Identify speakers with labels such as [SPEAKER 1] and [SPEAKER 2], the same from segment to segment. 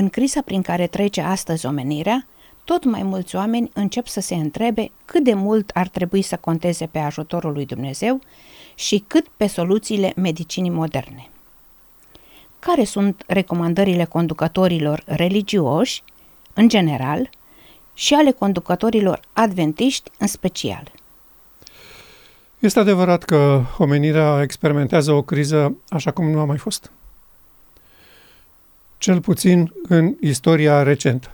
[SPEAKER 1] În criza prin care trece astăzi omenirea, tot mai mulți oameni încep să se întrebe cât de mult ar trebui să conteze pe ajutorul lui Dumnezeu și cât pe soluțiile medicinii moderne. Care sunt recomandările conducătorilor religioși, în general, și ale conducătorilor adventiști în special?
[SPEAKER 2] Este adevărat că omenirea experimentează o criză așa cum nu a mai fost. Cel puțin în istoria recentă.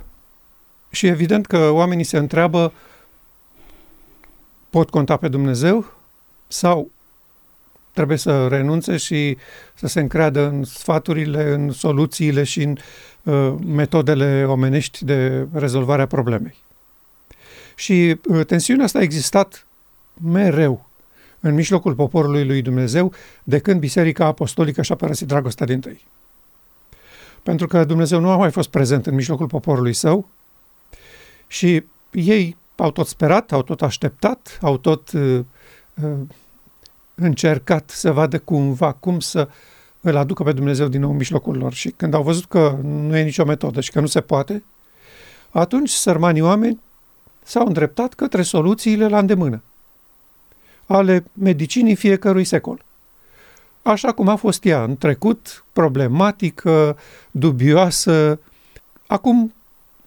[SPEAKER 2] Și evident că oamenii se întreabă pot conta pe Dumnezeu sau trebuie să renunțe și să se încreadă în sfaturile, în soluțiile și în uh, metodele omenești de rezolvare a problemei. Și uh, tensiunea asta a existat mereu în mijlocul poporului lui Dumnezeu de când Biserica Apostolică și-a părăsit dragostea din tăi. Pentru că Dumnezeu nu a mai fost prezent în mijlocul poporului său și ei au tot sperat, au tot așteptat, au tot uh, uh, încercat să vadă cumva cum să îl aducă pe Dumnezeu din nou în mijlocul lor. Și când au văzut că nu e nicio metodă și că nu se poate, atunci sărmanii oameni s-au îndreptat către soluțiile la îndemână ale medicinii fiecărui secol. Așa cum a fost ea în trecut, problematică, dubioasă. Acum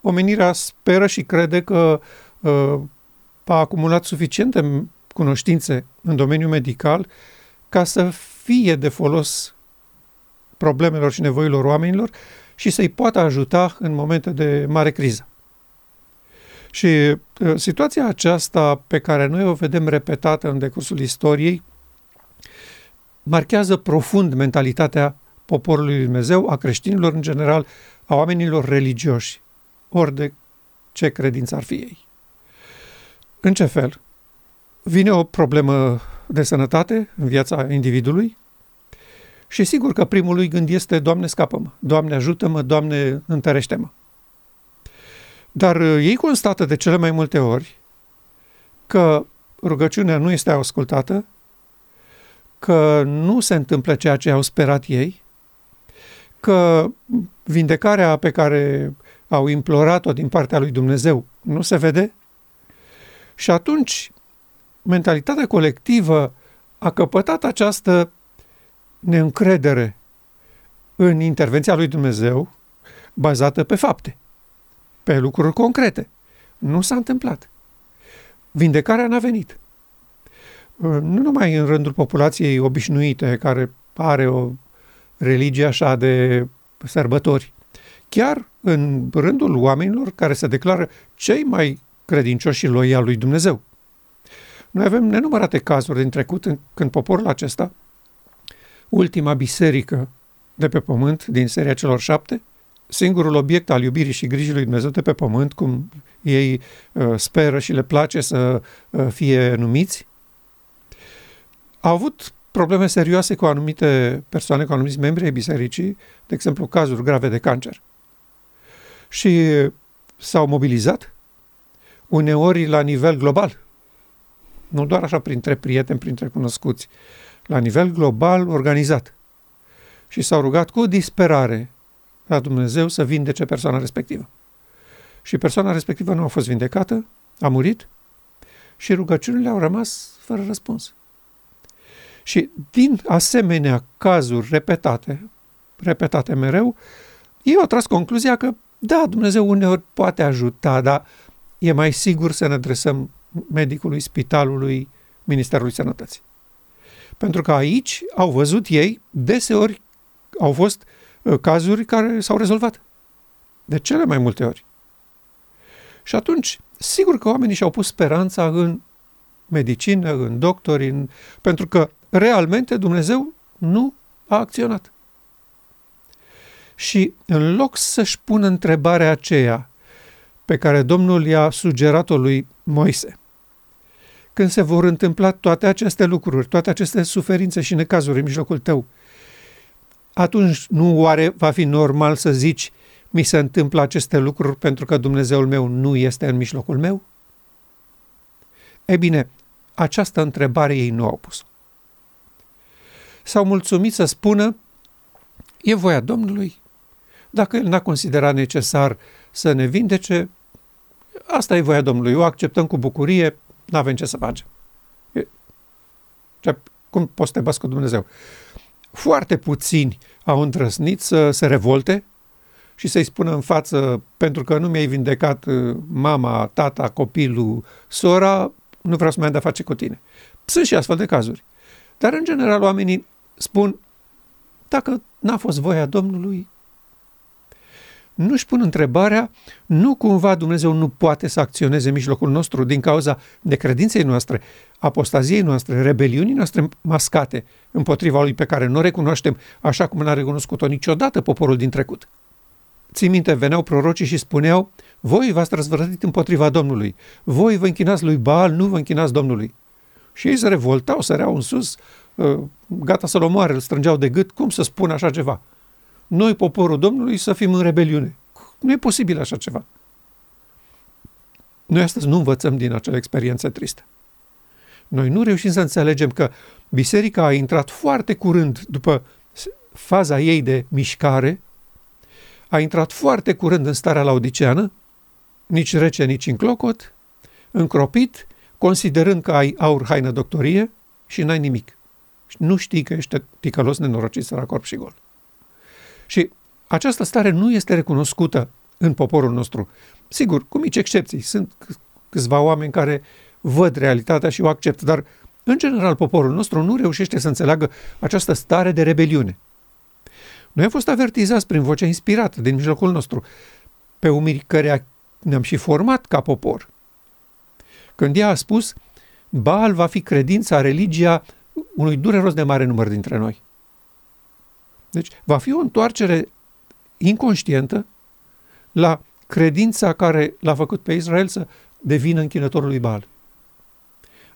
[SPEAKER 2] omenirea speră și crede că uh, a acumulat suficiente cunoștințe în domeniul medical ca să fie de folos problemelor și nevoilor oamenilor și să-i poată ajuta în momente de mare criză. Și uh, situația aceasta pe care noi o vedem repetată în decursul istoriei marchează profund mentalitatea poporului lui Dumnezeu, a creștinilor în general, a oamenilor religioși, ori de ce credință ar fi ei. În ce fel? Vine o problemă de sănătate în viața individului și sigur că primul lui gând este Doamne scapă-mă, Doamne ajută-mă, Doamne întărește-mă. Dar uh, ei constată de cele mai multe ori că rugăciunea nu este ascultată, că nu se întâmplă ceea ce au sperat ei, că vindecarea pe care au implorat-o din partea lui Dumnezeu nu se vede și atunci mentalitatea colectivă a căpătat această neîncredere în intervenția lui Dumnezeu bazată pe fapte pe lucruri concrete. Nu s-a întâmplat. Vindecarea n-a venit. Uh, nu numai în rândul populației obișnuite, care are o religie așa de sărbători, chiar în rândul oamenilor care se declară cei mai credincioși și loiali lui Dumnezeu. Noi avem nenumărate cazuri din trecut când poporul acesta, ultima biserică de pe pământ din seria celor șapte, singurul obiect al iubirii și grijii lui Dumnezeu de pe pământ, cum ei uh, speră și le place să uh, fie numiți, au avut probleme serioase cu anumite persoane, cu anumiți membri ai bisericii, de exemplu cazuri grave de cancer. Și s-au mobilizat, uneori la nivel global, nu doar așa printre prieteni, printre cunoscuți, la nivel global organizat. Și s-au rugat cu disperare la Dumnezeu să vindece persoana respectivă. Și persoana respectivă nu a fost vindecată, a murit și rugăciunile au rămas fără răspuns. Și din asemenea cazuri repetate, repetate mereu, ei au tras concluzia că, da, Dumnezeu uneori poate ajuta, dar e mai sigur să ne adresăm medicului, spitalului, Ministerului Sănătății. Pentru că aici au văzut ei, deseori au fost Uh, cazuri care s-au rezolvat. De cele mai multe ori. Și atunci, sigur că oamenii și-au pus speranța în medicină, în doctori, în... pentru că realmente Dumnezeu nu a acționat. Și în loc să-și pună întrebarea aceea pe care Domnul i-a sugerat-o lui Moise, când se vor întâmpla toate aceste lucruri, toate aceste suferințe și necazuri în mijlocul tău, atunci nu oare va fi normal să zici mi se întâmplă aceste lucruri pentru că Dumnezeul meu nu este în mijlocul meu? E bine, această întrebare ei nu au pus. S-au mulțumit să spună, e voia Domnului, Dacă el n-a considerat necesar să ne vindece, asta e voia Domnului. O acceptăm cu bucurie, nu avem ce să facem. Ce, cum poți să te bați cu Dumnezeu? Foarte puțini au îndrăznit să se revolte și să-i spună în față, pentru că nu mi-ai vindecat uh, mama, tata, copilul, sora, nu vreau să mai am de face cu tine. Sunt și astfel de cazuri. Dar, în general, oamenii spun, dacă n-a fost voia Domnului, nu-și pun întrebarea, nu cumva Dumnezeu nu poate să acționeze în mijlocul nostru din cauza necredinței noastre, apostaziei noastre, rebeliunii noastre mascate împotriva lui pe care nu o recunoaștem așa cum n-a recunoscut-o niciodată poporul din trecut. Ții minte, veneau prorocii și spuneau, voi v-ați răzvrătit împotriva Domnului, voi vă închinați lui Baal, nu vă închinați Domnului. Și ei se revoltau, săreau în sus, uh, gata să-l omoare, îl strângeau de gât, cum să spună așa ceva? Noi, poporul Domnului, să fim în rebeliune. Nu e posibil așa ceva. Noi astăzi nu învățăm din acele experiențe triste. Noi nu reușim să înțelegem că biserica a intrat foarte curând după faza ei de mișcare, a intrat foarte curând în starea laudiceană, nici rece, nici în clocot, încropit, considerând că ai aur, haină, doctorie și n-ai nimic. Nu știi că ești ticălos, nenorocit, sărac, corp și gol. Și această stare nu este recunoscută în poporul nostru. Sigur, cu mici excepții. Sunt câțiva oameni care văd realitatea și o acceptă, dar în general poporul nostru nu reușește să înțeleagă această stare de rebeliune. Noi am fost avertizați prin vocea inspirată din mijlocul nostru, pe umirii căreia ne-am și format ca popor. Când ea a spus, Baal va fi credința, religia unui dureros de mare număr dintre noi. Deci va fi o întoarcere inconștientă la credința care l-a făcut pe Israel să devină închinătorul lui Baal.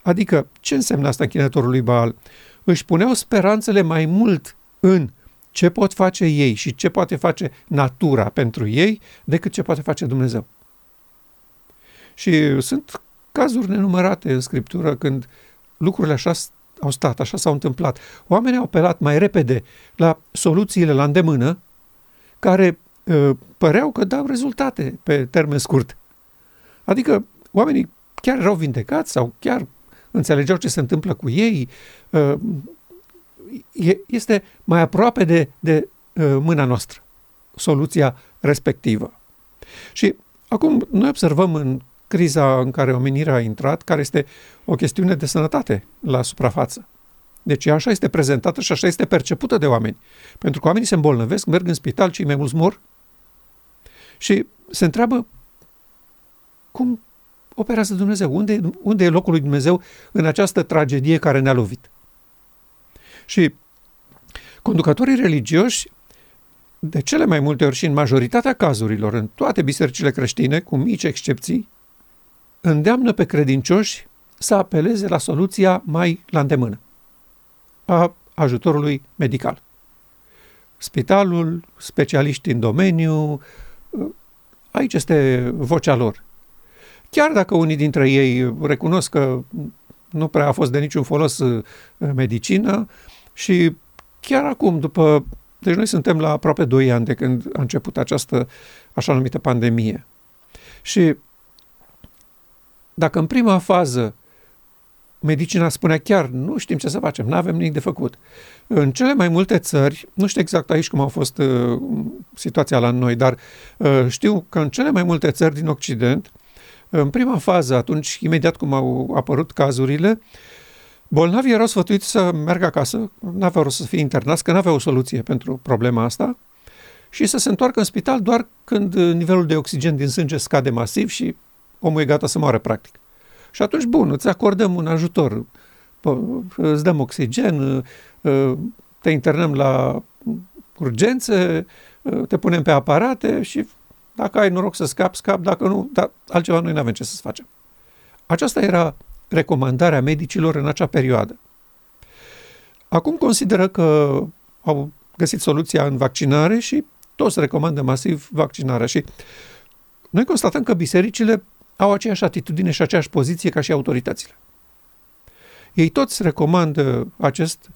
[SPEAKER 2] Adică, ce înseamnă asta închinătorul lui Baal? Își puneau speranțele mai mult în ce pot face ei și ce poate face natura pentru ei decât ce poate face Dumnezeu. Și sunt cazuri nenumărate în Scriptură când lucrurile așa au stat, așa s-au întâmplat. Oamenii au apelat mai repede la soluțiile la îndemână, care uh, păreau că dau rezultate pe termen scurt. Adică oamenii chiar erau vindecați sau chiar înțelegeau ce se întâmplă cu ei. Uh, este mai aproape de, de uh, mâna noastră soluția respectivă. Și acum noi observăm în criza în care omenirea a intrat, care este o chestiune de sănătate la suprafață. Deci așa este prezentată și așa este percepută de oameni. Pentru că oamenii se îmbolnăvesc, merg în spital, cei mai mulți mor și se întreabă cum operează Dumnezeu, unde, unde e locul lui Dumnezeu în această tragedie care ne-a lovit. Și conducătorii religioși, de cele mai multe ori și în majoritatea cazurilor, în toate bisericile creștine, cu mici excepții, îndeamnă pe credincioși să apeleze la soluția mai la îndemână a ajutorului medical. Spitalul, specialiști în domeniu, aici este vocea lor. Chiar dacă unii dintre ei recunosc că nu prea a fost de niciun folos uh, medicină și chiar acum, după... Deci noi suntem la aproape 2 ani de când a început această așa numită pandemie. Și dacă în prima fază medicina spunea chiar, nu știm ce să facem, nu avem nimic de făcut. În cele mai multe țări, nu știu exact aici cum a fost uh, situația la noi, dar uh, știu că în cele mai multe țări din Occident, în prima fază, atunci, imediat cum au apărut cazurile, bolnavii erau sfătuiți să meargă acasă, nu aveau rost să fie internați, că nu aveau o soluție pentru problema asta, și să se întoarcă în spital doar când nivelul de oxigen din sânge scade masiv și omul e gata să moară practic. Și atunci, bun, îți acordăm un ajutor, îți dăm oxigen, te internăm la urgențe, te punem pe aparate și dacă ai noroc să scapi, scap, dacă nu, dar altceva noi nu avem ce să facem. Aceasta era recomandarea medicilor în acea perioadă. Acum consideră că au găsit soluția în vaccinare și toți recomandă masiv vaccinarea și noi constatăm că bisericile au aceeași atitudine și aceeași poziție ca și autoritățile. Ei toți recomandă acest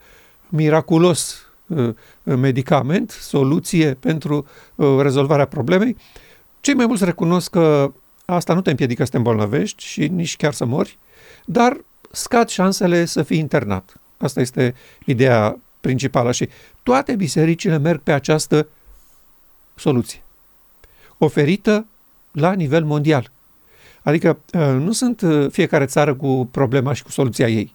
[SPEAKER 2] miraculos uh, medicament, soluție pentru uh, rezolvarea problemei. Cei mai mulți recunosc că asta nu te împiedică să te îmbolnăvești și nici chiar să mori, dar scad șansele să fii internat. Asta este ideea principală și toate bisericile merg pe această soluție, oferită la nivel mondial. Adică uh, nu sunt uh, fiecare țară cu problema și cu soluția ei.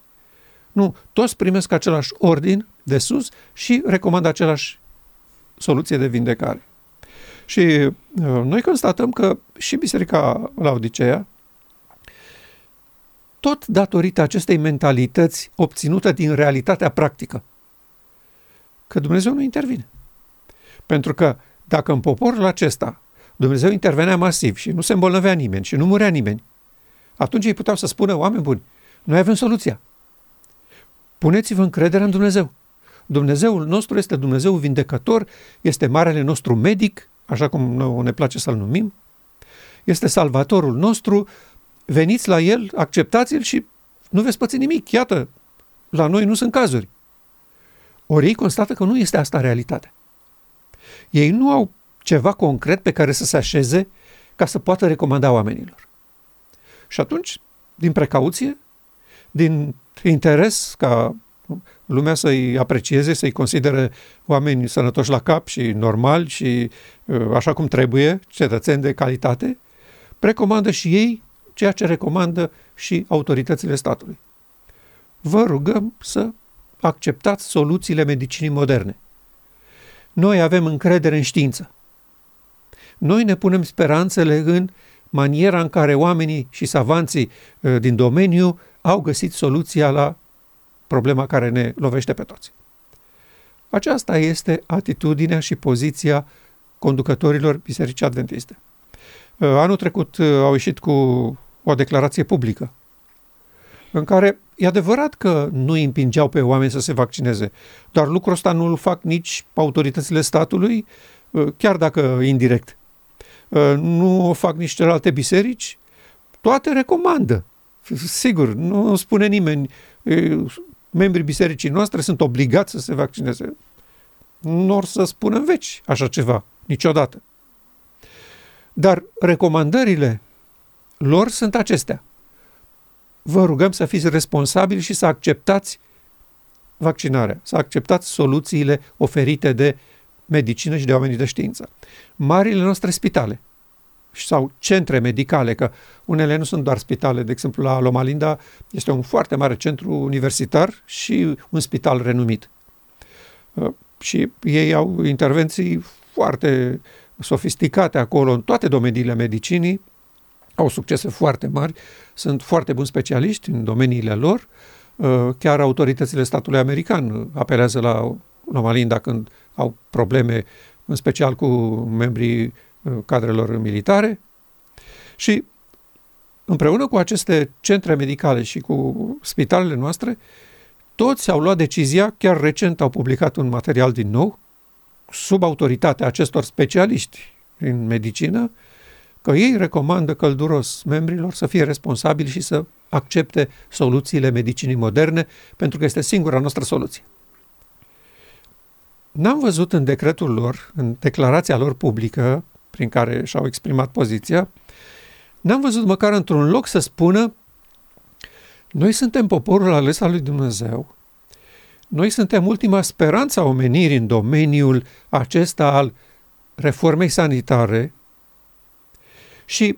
[SPEAKER 2] Nu, toți primesc același ordin de sus și recomandă același soluție de vindecare. Și uh, noi constatăm că și Biserica Laodicea, tot datorită acestei mentalități obținută din realitatea practică, că Dumnezeu nu intervine. Pentru că dacă în poporul acesta Dumnezeu intervenea masiv și nu se îmbolnăvea nimeni și nu murea nimeni, atunci ei puteau să spună, oameni buni, noi avem soluția. Puneți-vă încrederea în Dumnezeu. Dumnezeul nostru este Dumnezeu vindecător, este marele nostru medic, așa cum ne place să-l numim, este salvatorul nostru, veniți la el, acceptați-l și nu veți păți nimic. Iată, la noi nu sunt cazuri. Ori ei constată că nu este asta realitatea. Ei nu au ceva concret pe care să se așeze ca să poată recomanda oamenilor. Și atunci, din precauție, din interes ca lumea să-i aprecieze, să-i considere oameni sănătoși la cap și normali și uh, așa cum trebuie, cetățeni de calitate, precomandă și ei ceea ce recomandă și autoritățile statului. Vă rugăm să acceptați soluțiile medicinii moderne. Noi avem încredere în știință. Noi ne punem speranțele în maniera în care oamenii și savanții uh, din domeniu au găsit soluția la problema care ne lovește pe toți. Aceasta este atitudinea și poziția conducătorilor Bisericii Adventiste. Uh, anul trecut uh, au ieșit cu o declarație publică în care e adevărat că nu îi împingeau pe oameni să se vaccineze, dar lucrul ăsta nu îl fac nici autoritățile statului, uh, chiar dacă indirect. Nu o fac nici celelalte biserici, toate recomandă. Sigur, nu spune nimeni, membrii bisericii noastre sunt obligați să se vaccineze. Nu or să spună în veci așa ceva, niciodată. Dar recomandările lor sunt acestea. Vă rugăm să fiți responsabili și să acceptați vaccinarea, să acceptați soluțiile oferite de medicină și de oamenii de știință. Marile noastre spitale sau centre medicale, că unele nu sunt doar spitale, de exemplu la Lomalinda este un foarte mare centru universitar și un spital renumit. Uh, și ei au intervenții foarte sofisticate acolo în toate domeniile medicinii, au succese foarte mari, sunt foarte buni specialiști în domeniile lor, uh, chiar autoritățile statului american apelează la Lomalinda când au probleme, în special cu membrii uh, cadrelor militare și împreună cu aceste centre medicale și cu spitalele noastre, toți au luat decizia, chiar recent au publicat un material din nou, sub autoritatea acestor specialiști în medicină, că ei recomandă călduros membrilor să fie responsabili și să accepte soluțiile medicinii moderne, pentru că este singura noastră soluție. N-am văzut în decretul lor, în declarația lor publică, prin care și-au exprimat poziția, N-am văzut măcar într-un loc să spună noi suntem poporul ales al lui Dumnezeu. Noi suntem ultima speranță a omenirii în domeniul acesta al reformei sanitare și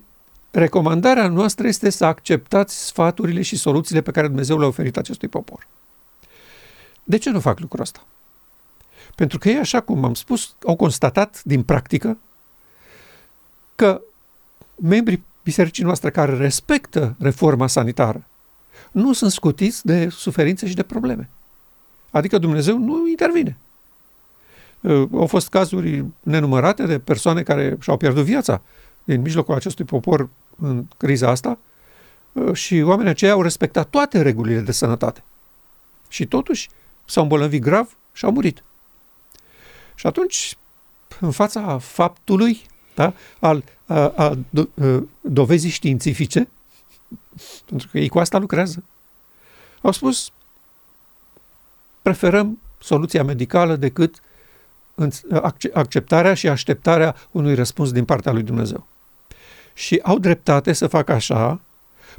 [SPEAKER 2] recomandarea noastră este să acceptați sfaturile și soluțiile pe care Dumnezeu le-a oferit acestui popor. De ce nu fac lucrul ăsta? Pentru că ei, așa cum am spus, au constatat din practică că membrii bisericii noastre care respectă reforma sanitară nu sunt scutiți de suferințe și de probleme. Adică Dumnezeu nu intervine. Uh, au fost cazuri nenumărate de persoane care și-au pierdut viața în mijlocul acestui popor în criza asta uh, și oamenii aceia au respectat toate regulile de sănătate. Și totuși s-au îmbolnăvit grav și au murit. Și atunci, în fața faptului da? al a, a do, a, dovezii științifice, pentru că ei cu asta lucrează, au spus preferăm soluția medicală decât acceptarea și așteptarea unui răspuns din partea lui Dumnezeu. Și au dreptate să facă așa,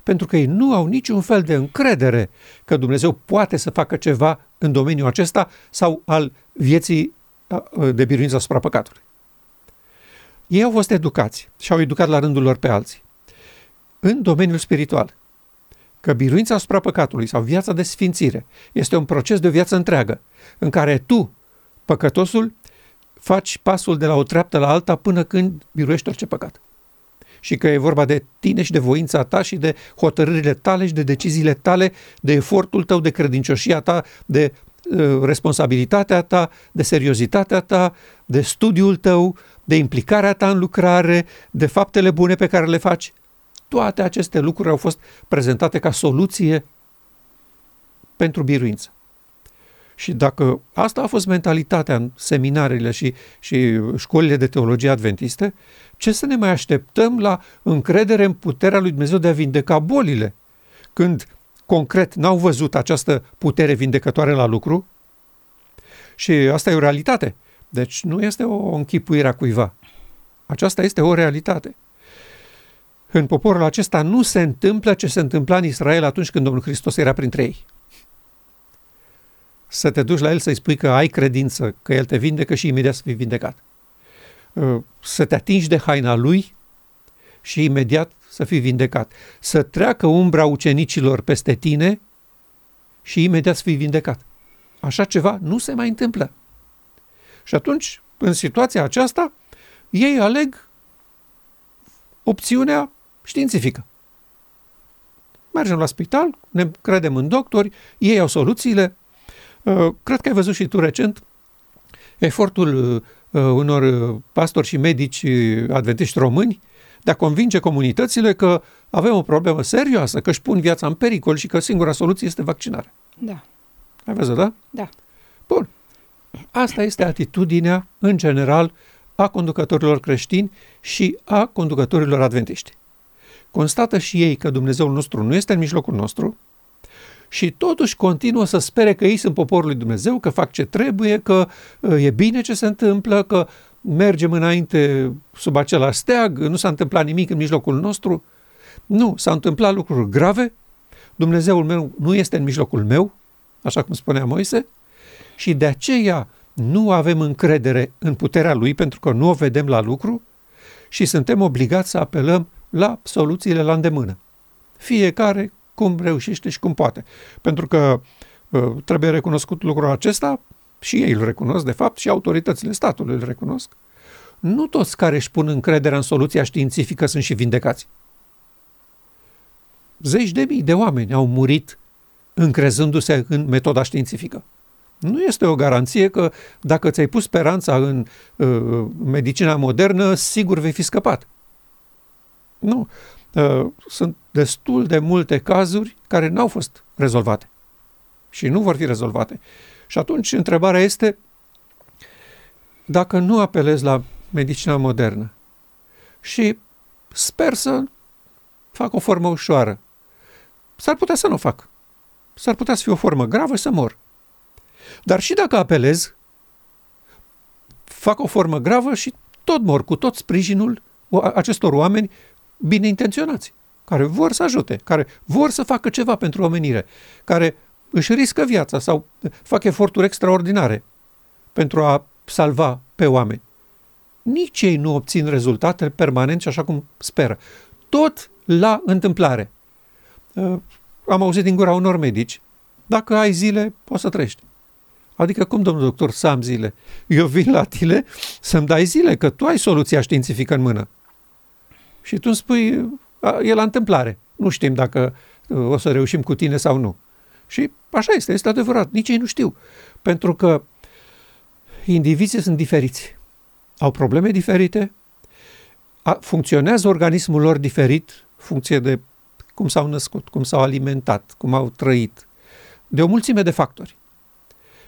[SPEAKER 2] pentru că ei nu au niciun fel de încredere că Dumnezeu poate să facă ceva în domeniul acesta sau al vieții de biruință asupra păcatului. Ei au fost educați și au educat la rândul lor pe alții. În domeniul spiritual, că biruința asupra păcatului sau viața de sfințire este un proces de o viață întreagă, în care tu, păcătosul, faci pasul de la o treaptă la alta până când biruiești orice păcat. Și că e vorba de tine și de voința ta și de hotărârile tale și de deciziile tale, de efortul tău, de credincioșia ta, de uh, responsabilitatea ta, de seriozitatea ta, de studiul tău, de implicarea ta în lucrare, de faptele bune pe care le faci. Toate aceste lucruri au fost prezentate ca soluție pentru biruință. Și dacă asta a fost mentalitatea în seminarele și, și școlile de teologie adventiste, ce să ne mai așteptăm la încredere în puterea lui Dumnezeu de a vindeca bolile? Când concret n-au văzut această putere vindecătoare la lucru? Și asta e o realitate. Deci nu este o închipuire a cuiva. Aceasta este o realitate. În poporul acesta nu se întâmplă ce se întâmpla în Israel atunci când Domnul Hristos era printre ei să te duci la el să-i spui că ai credință, că el te vindecă și imediat să fii vindecat. Uh, să te atingi de haina lui și imediat să fii vindecat. Să treacă umbra ucenicilor peste tine și imediat să fii vindecat. Așa ceva nu se mai întâmplă. Și atunci, în situația aceasta, ei aleg opțiunea științifică. Mergem la spital, ne credem în doctori, ei au soluțiile, Uh, cred că ai văzut și tu recent efortul uh, unor uh, pastori și medici adventiști români de a convinge comunitățile că avem o problemă serioasă, că își pun viața în pericol și că singura soluție este vaccinarea.
[SPEAKER 1] Da.
[SPEAKER 2] Ai văzut, da?
[SPEAKER 1] Da.
[SPEAKER 2] Bun. Asta este atitudinea, în general, a conducătorilor creștini și a conducătorilor adventiști. Constată și ei că Dumnezeul nostru nu este în mijlocul nostru, și totuși continuă să spere că ei sunt poporul lui Dumnezeu, că fac ce trebuie, că uh, e bine ce se întâmplă, că mergem înainte sub acela steag, nu s-a întâmplat nimic în mijlocul nostru. Nu, s-au întâmplat lucruri grave, Dumnezeul meu nu este în mijlocul meu, așa cum spunea Moise, și de aceea nu avem încredere în puterea lui pentru că nu o vedem la lucru și suntem obligați să apelăm la soluțiile la îndemână. Fiecare cum reușește și cum poate. Pentru că uh, trebuie recunoscut lucrul acesta, și ei îl recunosc, de fapt, și autoritățile statului îl recunosc. Nu toți care își pun încrederea în soluția științifică sunt și vindecați. Zeci de mii de oameni au murit încrezându-se în metoda științifică. Nu este o garanție că dacă ți-ai pus speranța în uh, medicina modernă, sigur vei fi scăpat. Nu. Uh, sunt destul de multe cazuri care n-au fost rezolvate și nu vor fi rezolvate. Și atunci întrebarea este dacă nu apelez la medicina modernă și sper să fac o formă ușoară, s-ar putea să nu fac. S-ar putea să fie o formă gravă și să mor. Dar și dacă apelez, fac o formă gravă și tot mor cu tot sprijinul acestor oameni bine intenționați, care vor să ajute, care vor să facă ceva pentru omenire, care își riscă viața sau fac eforturi extraordinare pentru a salva pe oameni. Nici ei nu obțin rezultate permanent și așa cum speră. Tot la întâmplare. Uh, am auzit din gura unor medici, dacă ai zile, poți să trăiești. Adică cum, domnul doctor, să am zile? Eu vin la tine să-mi dai zile, că tu ai soluția științifică în mână. Și tu îmi spui, e la întâmplare. Nu știm dacă uh, o să reușim cu tine sau nu. Și așa este, este adevărat. Nici ei nu știu. Pentru că indivizii sunt diferiți. Au probleme diferite, a, funcționează organismul lor diferit, funcție de cum s-au născut, cum s-au alimentat, cum au trăit, de o mulțime de factori.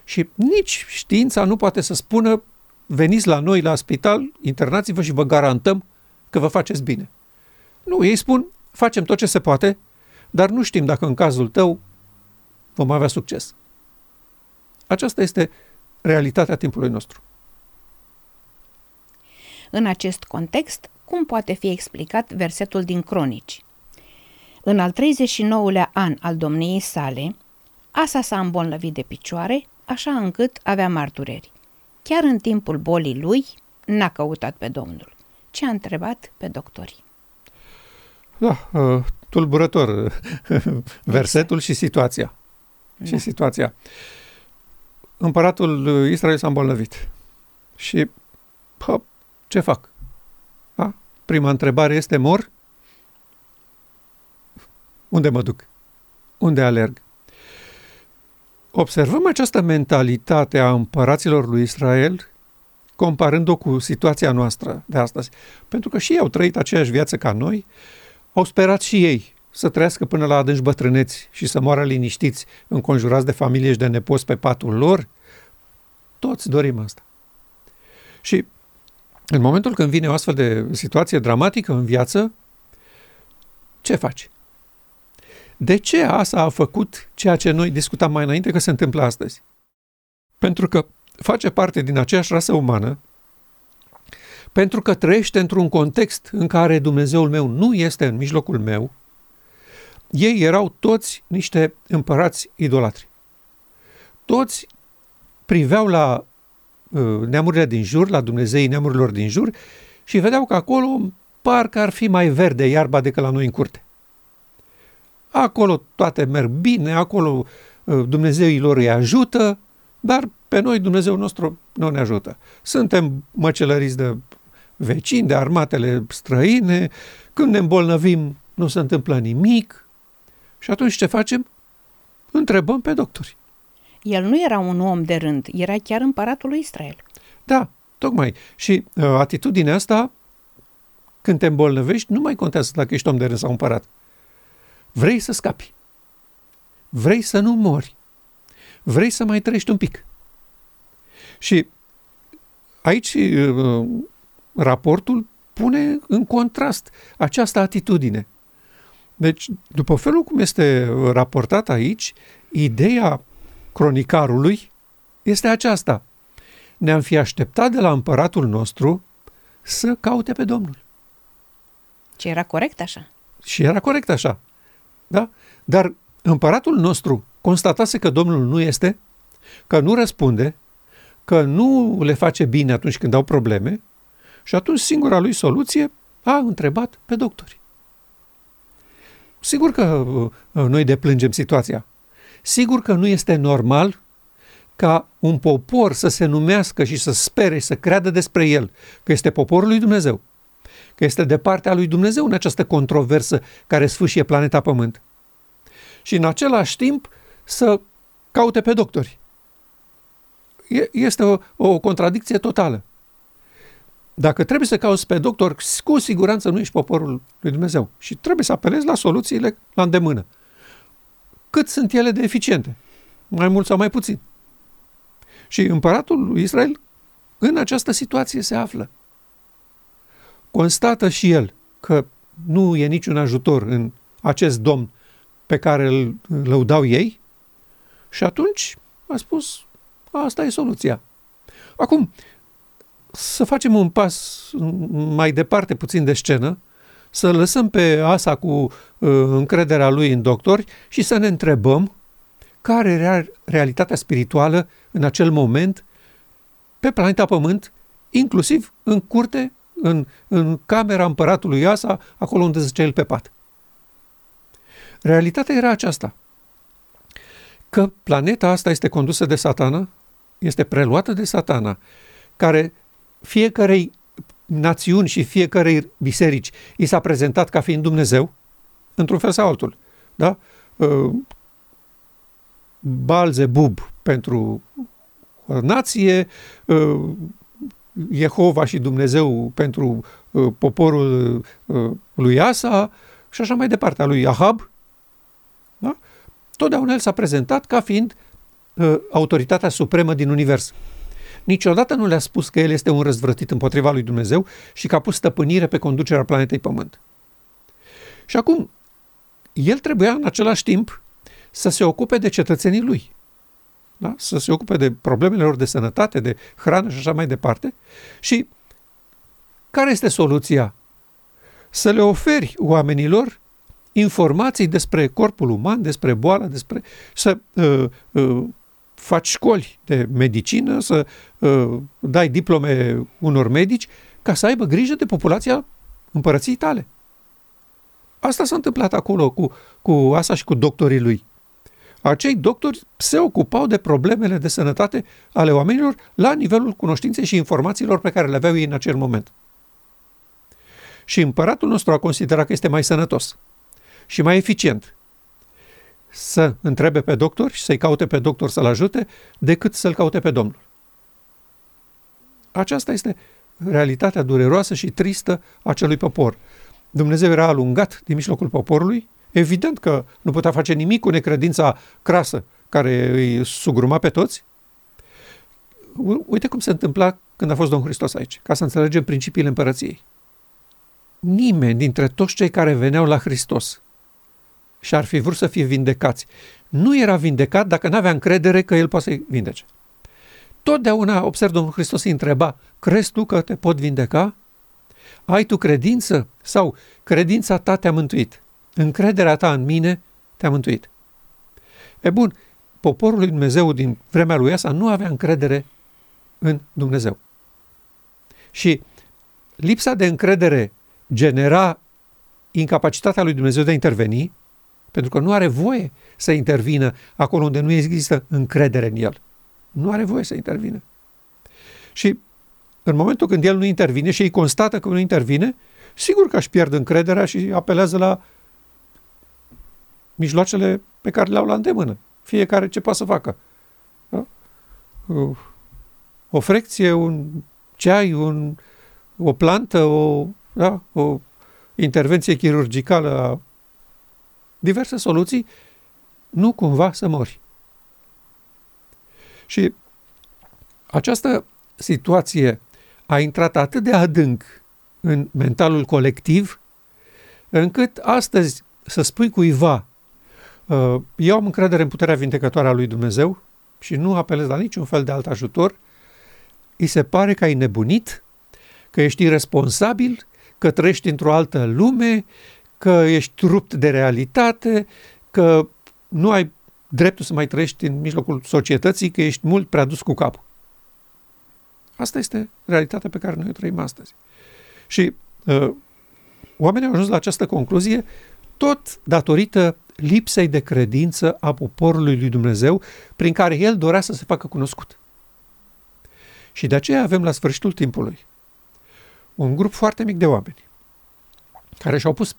[SPEAKER 2] Și nici știința nu poate să spună veniți la noi la spital, internați-vă și vă garantăm că vă faceți bine. Nu, ei spun, facem tot ce se poate, dar nu știm dacă în cazul tău vom avea succes. Aceasta este realitatea timpului nostru.
[SPEAKER 1] În acest context, cum poate fi explicat versetul din Cronici? În al 39-lea an al domniei sale, asa s-a îmbolnăvit de picioare, așa încât avea martureri. Chiar în timpul bolii lui, n-a căutat pe Domnul, ci a întrebat pe doctorii.
[SPEAKER 2] Da, uh, tulburător versetul și situația. Da. Și situația. Împăratul Israel s-a îmbolnăvit. Și pă, ce fac? Da? Prima întrebare este mor? Unde mă duc? Unde alerg? Observăm această mentalitate a împăraților lui Israel comparând-o cu situația noastră de astăzi. Pentru că și ei au trăit aceeași viață ca noi, au sperat și ei să trăiască până la adânci bătrâneți și să moară liniștiți, înconjurați de familie și de nepoți pe patul lor. Toți dorim asta. Și în momentul când vine o astfel de situație dramatică în viață, ce faci? De ce Asa a făcut ceea ce noi discutam mai înainte că se întâmplă astăzi? Pentru că face parte din aceeași rasă umană, pentru că trăiește într-un context în care Dumnezeul meu nu este în mijlocul meu, ei erau toți niște împărați idolatri. Toți priveau la uh, neamurile din jur, la Dumnezeii neamurilor din jur și vedeau că acolo parcă ar fi mai verde iarba decât la noi în curte. Acolo toate merg bine, acolo uh, Dumnezeii lor îi ajută, dar pe noi Dumnezeu nostru nu ne ajută. Suntem măcelăriți de vecini, de armatele străine, când ne îmbolnăvim nu se întâmplă nimic și atunci ce facem? Întrebăm pe doctori.
[SPEAKER 1] El nu era un om de rând, era chiar împăratul lui Israel.
[SPEAKER 2] Da, tocmai. Și uh, atitudinea asta, când te îmbolnăvești, nu mai contează dacă ești om de rând sau împărat. Vrei să scapi. Vrei să nu mori. Vrei să mai trăiești un pic. Și aici uh, raportul pune în contrast această atitudine. Deci, după felul cum este raportat aici, ideea cronicarului este aceasta. Ne-am fi așteptat de la împăratul nostru să caute pe Domnul.
[SPEAKER 1] Și era corect așa.
[SPEAKER 2] Și era corect așa. Da? Dar împăratul nostru constatase că Domnul nu este, că nu răspunde, că nu le face bine atunci când au probleme și atunci singura lui soluție a întrebat pe doctori. Sigur că uh, noi deplângem situația. Sigur că nu este normal ca un popor să se numească și să spere și să creadă despre el că este poporul lui Dumnezeu, că este de partea lui Dumnezeu în această controversă care sfâșie planeta Pământ. Și în același timp să caute pe doctori. Este o, o contradicție totală. Dacă trebuie să cauți pe doctor, cu siguranță nu ești poporul lui Dumnezeu și trebuie să apelezi la soluțiile la îndemână. Cât sunt ele de eficiente? Mai mult sau mai puțin? Și împăratul lui Israel în această situație se află. Constată și el că nu e niciun ajutor în acest domn pe care îl lăudau ei și atunci a spus, asta e soluția. Acum, să facem un pas mai departe puțin de scenă, să lăsăm pe Asa cu uh, încrederea lui în doctori și să ne întrebăm care era realitatea spirituală în acel moment pe planeta Pământ, inclusiv în curte, în, în camera împăratului Asa, acolo unde zicea el pe pat. Realitatea era aceasta, că planeta asta este condusă de satana, este preluată de satana, care fiecarei națiuni și fiecarei biserici i s-a prezentat ca fiind Dumnezeu, într-un fel sau altul. Da? Uh, Balzebub pentru nație, uh, Jehova și Dumnezeu pentru uh, poporul lui Asa și așa mai departe, a lui Ahab. Da? Totdeauna el s-a prezentat ca fiind autoritatea supremă din univers niciodată nu le-a spus că el este un răzvrătit împotriva lui Dumnezeu și că a pus stăpânire pe conducerea planetei Pământ. Și acum, el trebuia în același timp să se ocupe de cetățenii lui. da? să se ocupe de problemele lor de sănătate, de hrană și așa mai departe. Și care este soluția? Să le oferi oamenilor informații despre corpul uman, despre boală, despre să uh, uh, faci școli de medicină, să uh, dai diplome unor medici ca să aibă grijă de populația împărăției tale. Asta s-a întâmplat acolo cu, cu Asa și cu doctorii lui. Acei doctori se ocupau de problemele de sănătate ale oamenilor la nivelul cunoștinței și informațiilor pe care le aveau ei în acel moment. Și împăratul nostru a considerat că este mai sănătos și mai eficient să întrebe pe doctor și să-i caute pe doctor să-l ajute, decât să-l caute pe Domnul. Aceasta este realitatea dureroasă și tristă a acelui popor. Dumnezeu era alungat din mijlocul poporului, evident că nu putea face nimic cu necredința crasă care îi sugruma pe toți. Uite cum se întâmpla când a fost Domnul Hristos aici, ca să înțelegem principiile împărăției. Nimeni dintre toți cei care veneau la Hristos și ar fi vrut să fie vindecați. Nu era vindecat dacă nu avea încredere că El poate să-i vindece. Totdeauna, observ, Domnul Hristos îi întreba, crezi tu că te pot vindeca? Ai tu credință? Sau credința ta te-a mântuit? Încrederea ta în mine te-a mântuit. E bun, poporul lui Dumnezeu din vremea lui Asa nu avea încredere în Dumnezeu. Și lipsa de încredere genera incapacitatea lui Dumnezeu de a interveni pentru că nu are voie să intervină acolo unde nu există încredere în el. Nu are voie să intervină. Și în momentul când el nu intervine și ei constată că nu intervine, sigur că își pierd încrederea și apelează la mijloacele pe care le au la îndemână. Fiecare ce poate să facă. Da? O frecție, un ceai, un, o plantă, o, da? o intervenție chirurgicală a diverse soluții, nu cumva să mori. Și această situație a intrat atât de adânc în mentalul colectiv, încât astăzi să spui cuiva, uh, eu am încredere în puterea vindecătoare a lui Dumnezeu și nu apelez la niciun fel de alt ajutor, îi se pare că ai nebunit, că ești irresponsabil, că trăiești într-o altă lume, că ești rupt de realitate, că nu ai dreptul să mai trăiești în mijlocul societății, că ești mult prea dus cu capul. Asta este realitatea pe care noi o trăim astăzi. Și uh, oamenii au ajuns la această concluzie tot datorită lipsei de credință a poporului lui Dumnezeu, prin care el dorea să se facă cunoscut. Și de aceea avem la sfârșitul timpului un grup foarte mic de oameni care și-au pus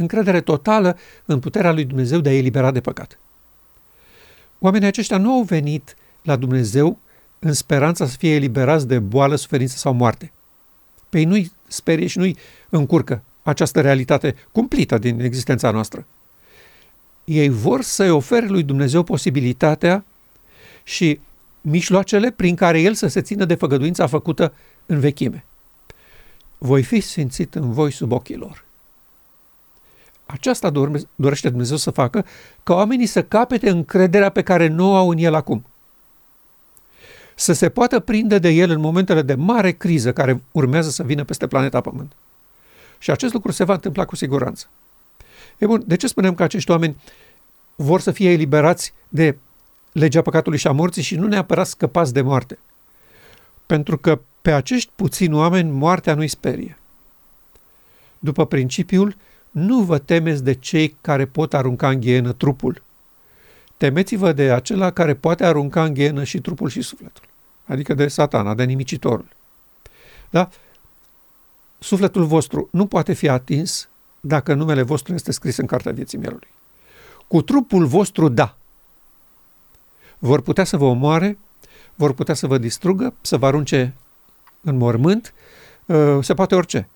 [SPEAKER 2] încredere totală în puterea lui Dumnezeu de a elibera de păcat. Oamenii aceștia nu au venit la Dumnezeu în speranța să fie eliberați de boală, suferință sau moarte. Pe ei nu-i sperie și nu-i încurcă această realitate cumplită din existența noastră. Ei vor să-i ofere lui Dumnezeu posibilitatea și mijloacele prin care el să se țină de făgăduința făcută în vechime. Voi fi sfințit în voi sub ochii lor. Aceasta dorește Dumnezeu să facă, ca oamenii să capete încrederea pe care nu o au în El acum. Să se poată prinde de El în momentele de mare criză care urmează să vină peste planeta Pământ. Și acest lucru se va întâmpla cu siguranță. E bun, de ce spunem că acești oameni vor să fie eliberați de legea păcatului și a morții și nu neapărat scăpați de moarte? Pentru că pe acești puțini oameni moartea nu-i sperie. După principiul, nu vă temeți de cei care pot arunca în ghienă trupul. Temeți-vă de acela care poate arunca în ghienă și trupul și sufletul. Adică de satana, de nimicitorul. Da? Sufletul vostru nu poate fi atins dacă numele vostru este scris în cartea vieții mielului. Cu trupul vostru, da. Vor putea să vă omoare, vor putea să vă distrugă, să vă arunce în mormânt, uh, se poate orice.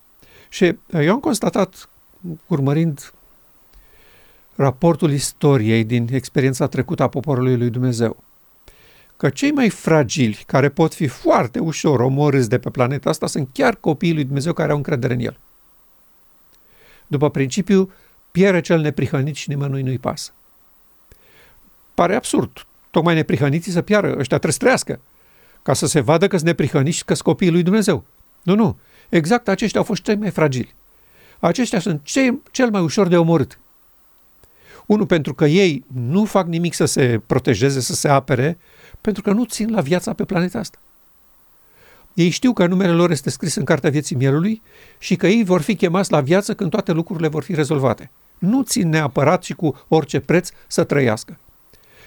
[SPEAKER 2] Și uh, eu am constatat urmărind raportul istoriei din experiența trecută a poporului lui Dumnezeu, că cei mai fragili, care pot fi foarte ușor omorâți de pe planeta asta, sunt chiar copiii lui Dumnezeu care au încredere în el. După principiu, pierde cel neprihănit și nimănui nu-i pasă. Pare absurd tocmai neprihăniții să piară, ăștia trebuie să trăiască, ca să se vadă că sunt neprihăniți și că sunt copiii lui Dumnezeu. Nu, nu. Exact aceștia au fost cei mai fragili. Aceștia sunt cei, cel mai ușor de omorât. Unu, pentru că ei nu fac nimic să se protejeze, să se apere, pentru că nu țin la viața pe planeta asta. Ei știu că numele lor este scris în Cartea Vieții Mielului și că ei vor fi chemați la viață când toate lucrurile vor fi rezolvate. Nu țin neapărat și cu orice preț să trăiască.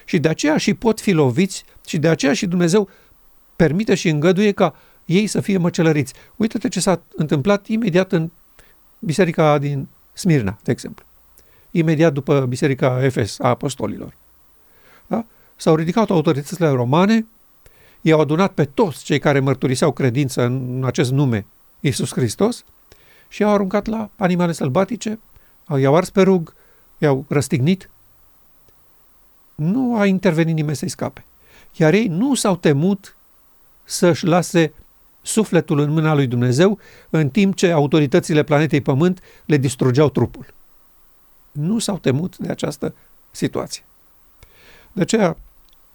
[SPEAKER 2] Și de aceea și pot fi loviți și de aceea și Dumnezeu permite și îngăduie ca ei să fie măcelăriți. Uite-te ce s-a întâmplat imediat în biserica din Smirna, de exemplu. Imediat după biserica Efes a apostolilor. Da? S-au ridicat autoritățile romane, i-au adunat pe toți cei care mărturiseau credință în acest nume, Iisus Hristos, și i-au aruncat la animale sălbatice, i-au ars pe rug, i-au răstignit. Nu a intervenit nimeni să-i scape. Iar ei nu s-au temut să-și lase sufletul în mâna lui Dumnezeu, în timp ce autoritățile planetei Pământ le distrugeau trupul. Nu s-au temut de această situație. De aceea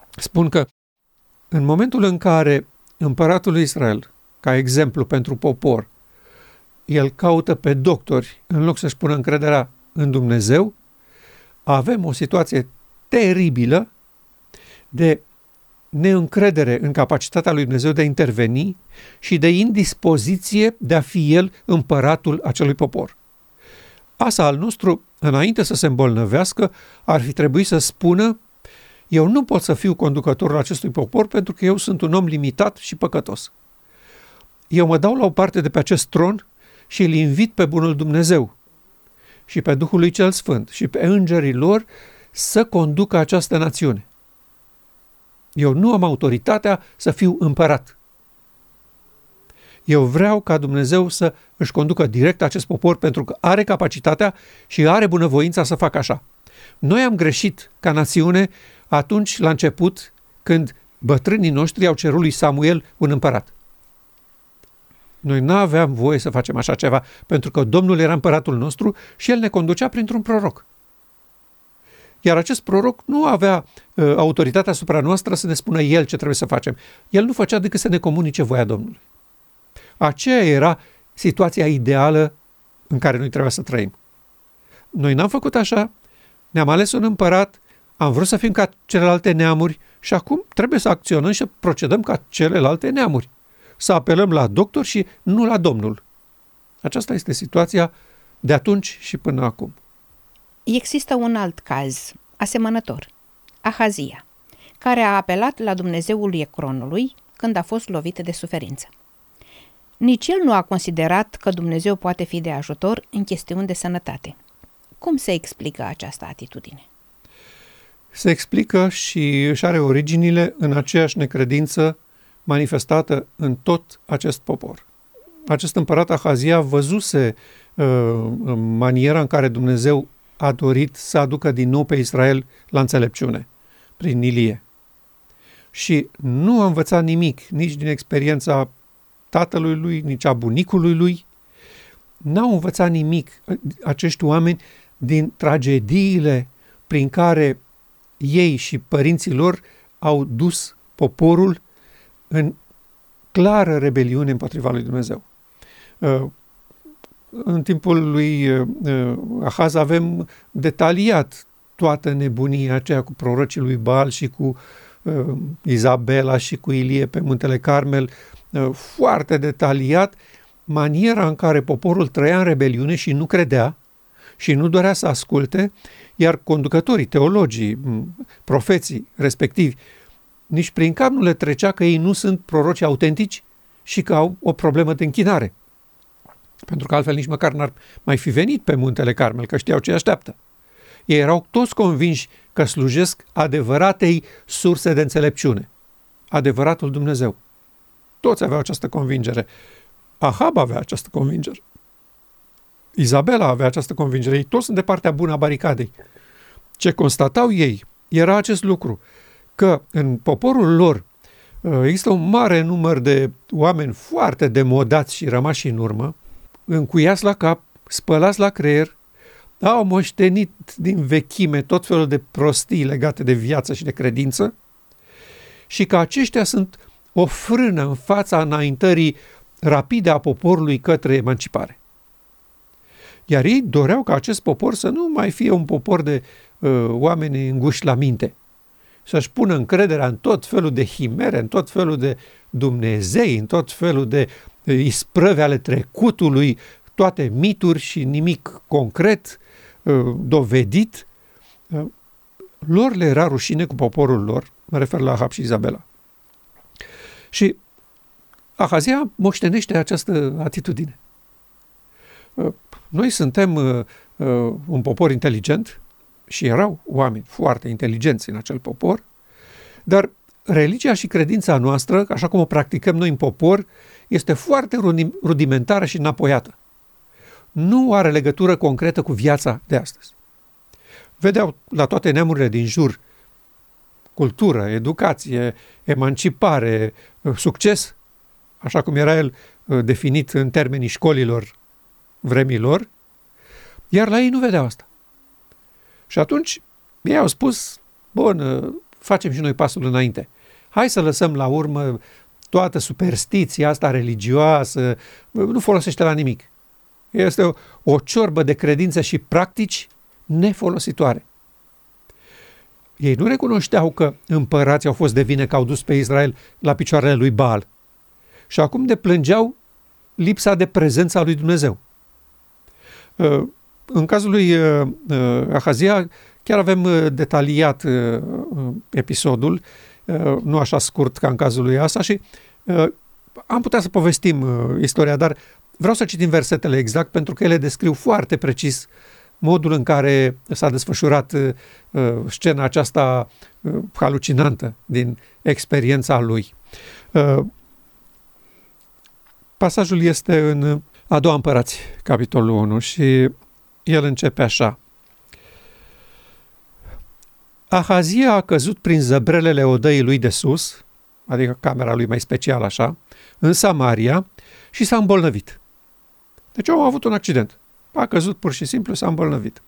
[SPEAKER 2] spun că în momentul în care împăratul lui Israel, ca exemplu pentru popor, el caută pe doctori în loc să-și pună încrederea în Dumnezeu, avem o situație teribilă de neîncredere în capacitatea lui Dumnezeu de a interveni și de indispoziție de a fi el împăratul acelui popor. Asa al nostru, înainte să se îmbolnăvească, ar fi trebuit să spună eu nu pot să fiu conducătorul acestui popor pentru că eu sunt un om limitat și păcătos. Eu mă dau la o parte de pe acest tron și îl invit pe Bunul Dumnezeu și pe Duhul lui Cel Sfânt și pe îngerii lor să conducă această națiune. Eu nu am autoritatea să fiu împărat. Eu vreau ca Dumnezeu să își conducă direct acest popor pentru că are capacitatea și are bunăvoința să facă așa. Noi am greșit ca națiune atunci, la început, când bătrânii noștri au cerut lui Samuel un împărat. Noi nu aveam voie să facem așa ceva, pentru că Domnul era împăratul nostru și el ne conducea printr-un proroc. Iar acest proroc nu avea uh, autoritatea asupra noastră să ne spună el ce trebuie să facem. El nu făcea decât să ne comunice voia Domnului. Aceea era situația ideală în care noi trebuia să trăim. Noi n-am făcut așa, ne-am ales un împărat, am vrut să fim ca celelalte neamuri și acum trebuie să acționăm și să procedăm ca celelalte neamuri. Să apelăm la doctor și nu la Domnul. Aceasta este situația de atunci și până acum.
[SPEAKER 1] Există un alt caz, asemănător, Ahazia, care a apelat la Dumnezeul Ecronului când a fost lovit de suferință. Nici el nu a considerat că Dumnezeu poate fi de ajutor în chestiuni de sănătate. Cum se explică această atitudine?
[SPEAKER 2] Se explică și își are originile în aceeași necredință manifestată în tot acest popor. Acest împărat Ahazia văzuse uh, maniera în care Dumnezeu a dorit să aducă din nou pe Israel la înțelepciune, prin Ilie. Și nu a învățat nimic nici din experiența tatălui lui, nici a bunicului lui. N-au învățat nimic acești oameni din tragediile prin care ei și părinții lor au dus poporul în clară rebeliune împotriva lui Dumnezeu. Uh, în timpul lui uh, uh, Ahaz avem detaliat toată nebunia aceea cu prorocii lui Baal și cu Izabela și cu Ilie pe muntele Carmel, foarte detaliat maniera în care poporul trăia în rebeliune și nu credea și nu dorea să asculte, iar conducătorii, teologii, profeții respectivi, nici prin cap nu le trecea că ei nu sunt proroci autentici și că au o problemă de închinare. Pentru că altfel nici măcar n-ar mai fi venit pe muntele Carmel, că știau ce așteaptă. Ei erau toți convinși că slujesc adevăratei surse de înțelepciune, adevăratul Dumnezeu. Toți aveau această convingere. Ahab avea această convingere. Izabela avea această convingere. Ei toți sunt de partea bună a baricadei. Ce constatau ei era acest lucru, că în poporul lor uh, există un mare număr de oameni foarte demodați și rămași în urmă, încuiați la cap, spălați la creier, au moștenit din vechime tot felul de prostii legate de viață și de credință și că aceștia sunt o frână în fața înaintării rapide a poporului către emancipare. Iar ei doreau ca acest popor să nu mai fie un popor de uh, oameni înguși la minte, să-și pună încrederea în tot felul de himere, în tot felul de Dumnezei, în tot felul de uh, isprăve ale trecutului, toate mituri și nimic concret, uh, dovedit. Uh, lor le era rușine cu poporul lor, mă refer la Ahab și Izabela. Și Ahazia moștenește această atitudine. Uh, noi suntem uh, uh, un popor inteligent și erau oameni foarte inteligenți în acel popor, dar religia și credința noastră, așa cum o practicăm noi în popor, este foarte rudimentară și înapoiată. Nu are legătură concretă cu viața de astăzi. Vedeau la toate neamurile din jur cultură, educație, emancipare, succes, așa cum era el definit în termenii școlilor vremilor, iar la ei nu vedeau asta. Și atunci ei au spus, bun, facem și noi pasul înainte. Hai să lăsăm la urmă toată superstiția asta religioasă, nu folosește la nimic. Este o, o ciorbă de credință și practici nefolositoare. Ei nu recunoșteau că împărații au fost de vină că au dus pe Israel la picioarele lui Baal. Și acum deplângeau lipsa de prezență a lui Dumnezeu. Uh, în cazul lui uh, uh, Ahazia, chiar avem detaliat episodul, nu așa scurt ca în cazul lui Asa și am putea să povestim istoria, dar vreau să citim versetele exact pentru că ele descriu foarte precis modul în care s-a desfășurat scena aceasta halucinantă din experiența lui. Pasajul este în a doua împărați, capitolul 1, și el începe așa. Ahazia a căzut prin zăbrelele odăii lui de sus, adică camera lui mai specială așa, în Samaria și s-a îmbolnăvit. Deci omul a avut un accident. A căzut pur și simplu, s-a îmbolnăvit.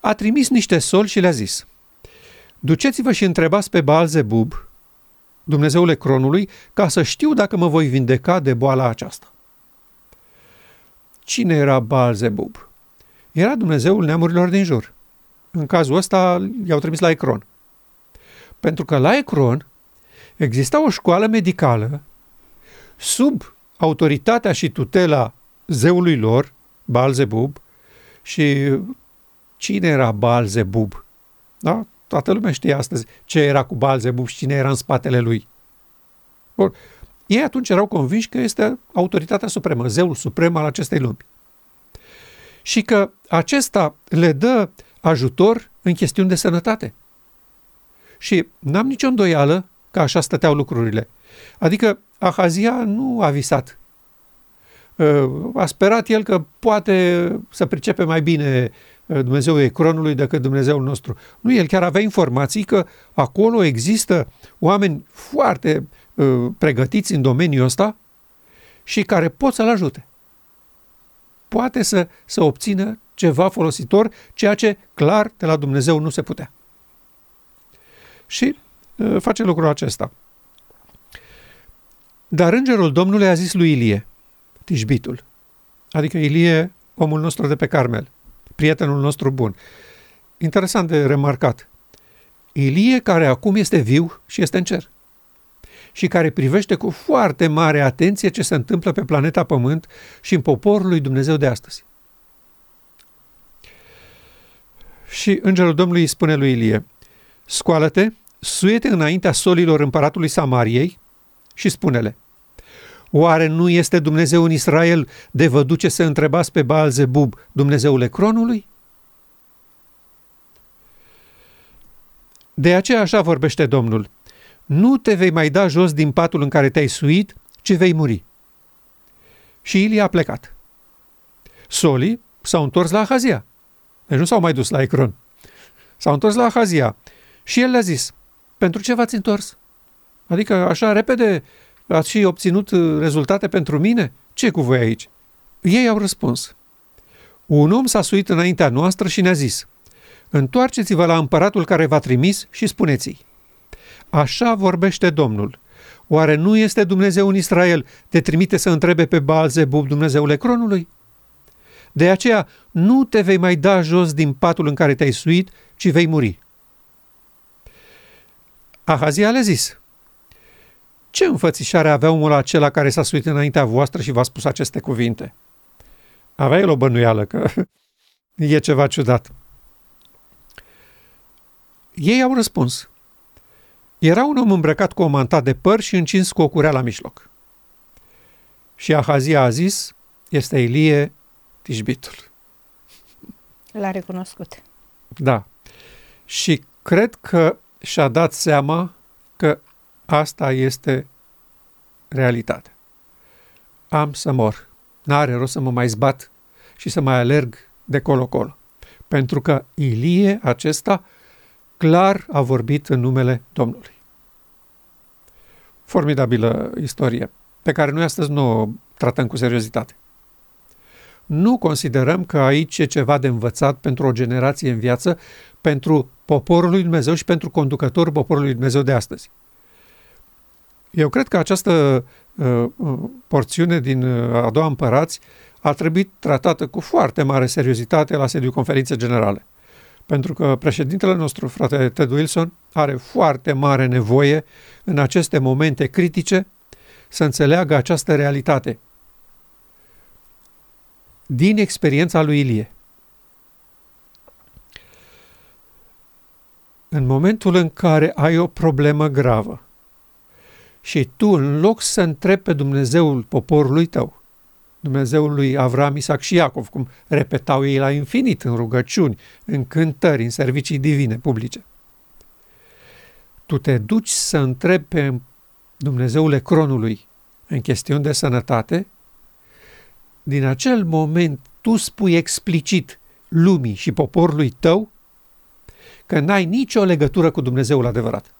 [SPEAKER 2] A trimis niște soli și le-a zis, Duceți-vă și întrebați pe Baal Zebub, Dumnezeule cronului, ca să știu dacă mă voi vindeca de boala aceasta. Cine era Balzebub? Era Dumnezeul neamurilor din jur. În cazul ăsta i-au trimis la Ecron. Pentru că la Ecron exista o școală medicală sub autoritatea și tutela zeului lor, Balzebub, și cine era Balzebub? Da? Toată lumea știe astăzi ce era cu Balzebub și cine era în spatele lui. Bun. Ei atunci erau convinși că este autoritatea supremă, zeul suprem al acestei lumi. Și că acesta le dă ajutor în chestiuni de sănătate. Și n-am nicio îndoială că așa stăteau lucrurile. Adică Ahazia nu a visat. Uh, a sperat el că poate să pricepe mai bine uh, Dumnezeul Ecronului decât Dumnezeul nostru. Nu, el chiar avea informații că acolo există oameni foarte Uh, pregătiți în domeniul ăsta și care pot să-l ajute. Poate să, să obțină ceva folositor, ceea ce clar de la Dumnezeu nu se putea. Și uh, face lucrul acesta. Dar îngerul Domnului a zis lui Ilie, Tishbitul, adică Ilie, omul nostru de pe Carmel, prietenul nostru bun. Interesant de remarcat. Ilie care acum este viu și este în cer și care privește cu foarte mare atenție ce se întâmplă pe planeta Pământ și în poporul lui Dumnezeu de astăzi. Și îngerul Domnului îi spune lui Ilie, scoală-te, suiete înaintea solilor împăratului Samariei și spune-le, Oare nu este Dumnezeu în Israel de vă duce să întrebați pe Baal Zebub, Dumnezeule cronului? De aceea așa vorbește Domnul nu te vei mai da jos din patul în care te-ai suit, ci vei muri. Și Ilie a plecat. Solii s-au întors la Ahazia. Deci nu s-au mai dus la Ecron. S-au întors la Ahazia. Și el le-a zis, pentru ce v-ați întors? Adică așa repede ați și obținut uh, rezultate pentru mine? Ce cu voi aici? Ei au răspuns. Un om s-a suit înaintea noastră și ne-a zis, întoarceți-vă la împăratul care v-a trimis și spuneți-i, Așa vorbește Domnul. Oare nu este Dumnezeu în Israel? Te trimite să întrebe pe Baal Zebub, Dumnezeul cronului? De aceea nu te vei mai da jos din patul în care te-ai suit, ci vei muri. Ahazia le zis, ce înfățișare avea omul acela care s-a suit înaintea voastră și v-a spus aceste cuvinte? Avea el o bănuială că e ceva ciudat. Ei au răspuns. Era un om îmbrăcat cu o manta de păr și încins cu o curea la mijloc. Și Ahazia a zis, este Ilie Tishbitul.
[SPEAKER 1] L-a recunoscut.
[SPEAKER 2] Da. Și cred că și-a dat seama că asta este realitatea. Am să mor. N-are rost să mă mai zbat și să mai alerg de colo-colo. Pentru că Ilie acesta clar a vorbit în numele Domnului. Formidabilă istorie, pe care noi astăzi nu o tratăm cu seriozitate. Nu considerăm că aici e ceva de învățat pentru o generație în viață, pentru poporul lui Dumnezeu și pentru conducătorul poporului lui Dumnezeu de astăzi. Eu cred că această uh, uh porțiune din uh, a doua împărați a trebuit tratată cu foarte mare seriozitate la sediul conferinței generale. Pentru că președintele nostru, frate Ted Wilson, are foarte mare nevoie în aceste momente critice să înțeleagă această realitate. Din experiența lui Ilie. În momentul în care ai o problemă gravă și tu, în loc să întrebi pe Dumnezeul poporului tău, Dumnezeul lui Avram, Isaac și Iacov, cum repetau ei la infinit în rugăciuni, în cântări, în servicii divine publice. Tu te duci să întrebi pe Dumnezeul Ecronului în chestiuni de sănătate, din acel moment tu spui explicit lumii și poporului tău că n-ai nicio legătură cu Dumnezeul adevărat.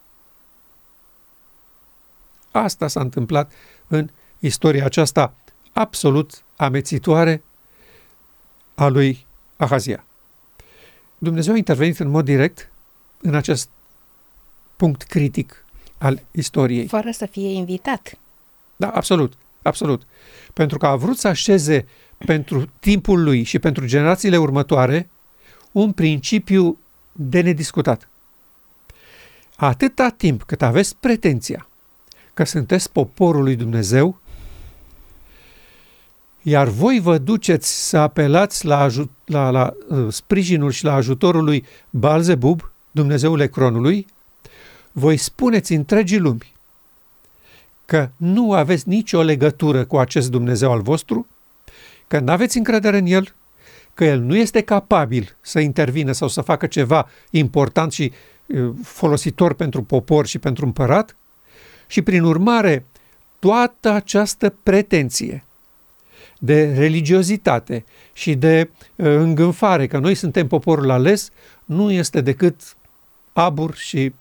[SPEAKER 2] Asta s-a întâmplat în istoria aceasta absolut amețitoare a lui Ahazia. Dumnezeu a intervenit în mod direct în acest punct critic al istoriei.
[SPEAKER 1] Fără să fie invitat.
[SPEAKER 2] Da, absolut, absolut. Pentru că a vrut să așeze pentru timpul lui și pentru generațiile următoare un principiu de nediscutat. Atâta timp cât aveți pretenția că sunteți poporul lui Dumnezeu, iar voi vă duceți să apelați la, ajut, la, la uh, sprijinul și la ajutorul lui Balzebub, Dumnezeul Ecronului, voi spuneți întregii lumi că nu aveți nicio legătură cu acest Dumnezeu al vostru, că nu aveți încredere în El, că El nu este capabil să intervină sau să facă ceva important și uh, folositor pentru popor și pentru împărat și prin urmare toată această pretenție de religiozitate și de uh, îngânfare că noi suntem poporul ales, nu este decât abur și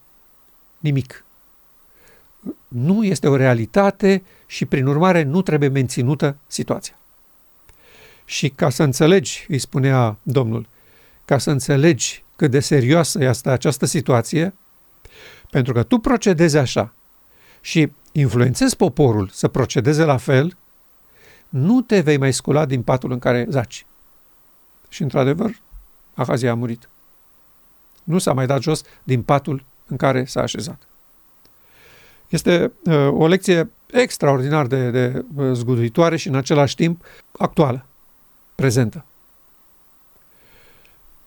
[SPEAKER 2] nimic. Nu este o realitate și, prin urmare, nu trebuie menținută situația. Și ca să înțelegi, îi spunea Domnul, ca să înțelegi cât de serioasă este această situație, pentru că tu procedezi așa și influențezi poporul să procedeze la fel, nu te vei mai scula din patul în care zaci. Și într-adevăr, Ahazia a murit. Nu s-a mai dat jos din patul în care s-a așezat. Este uh, o lecție extraordinar de, de uh, zguduitoare și în același timp actuală, prezentă.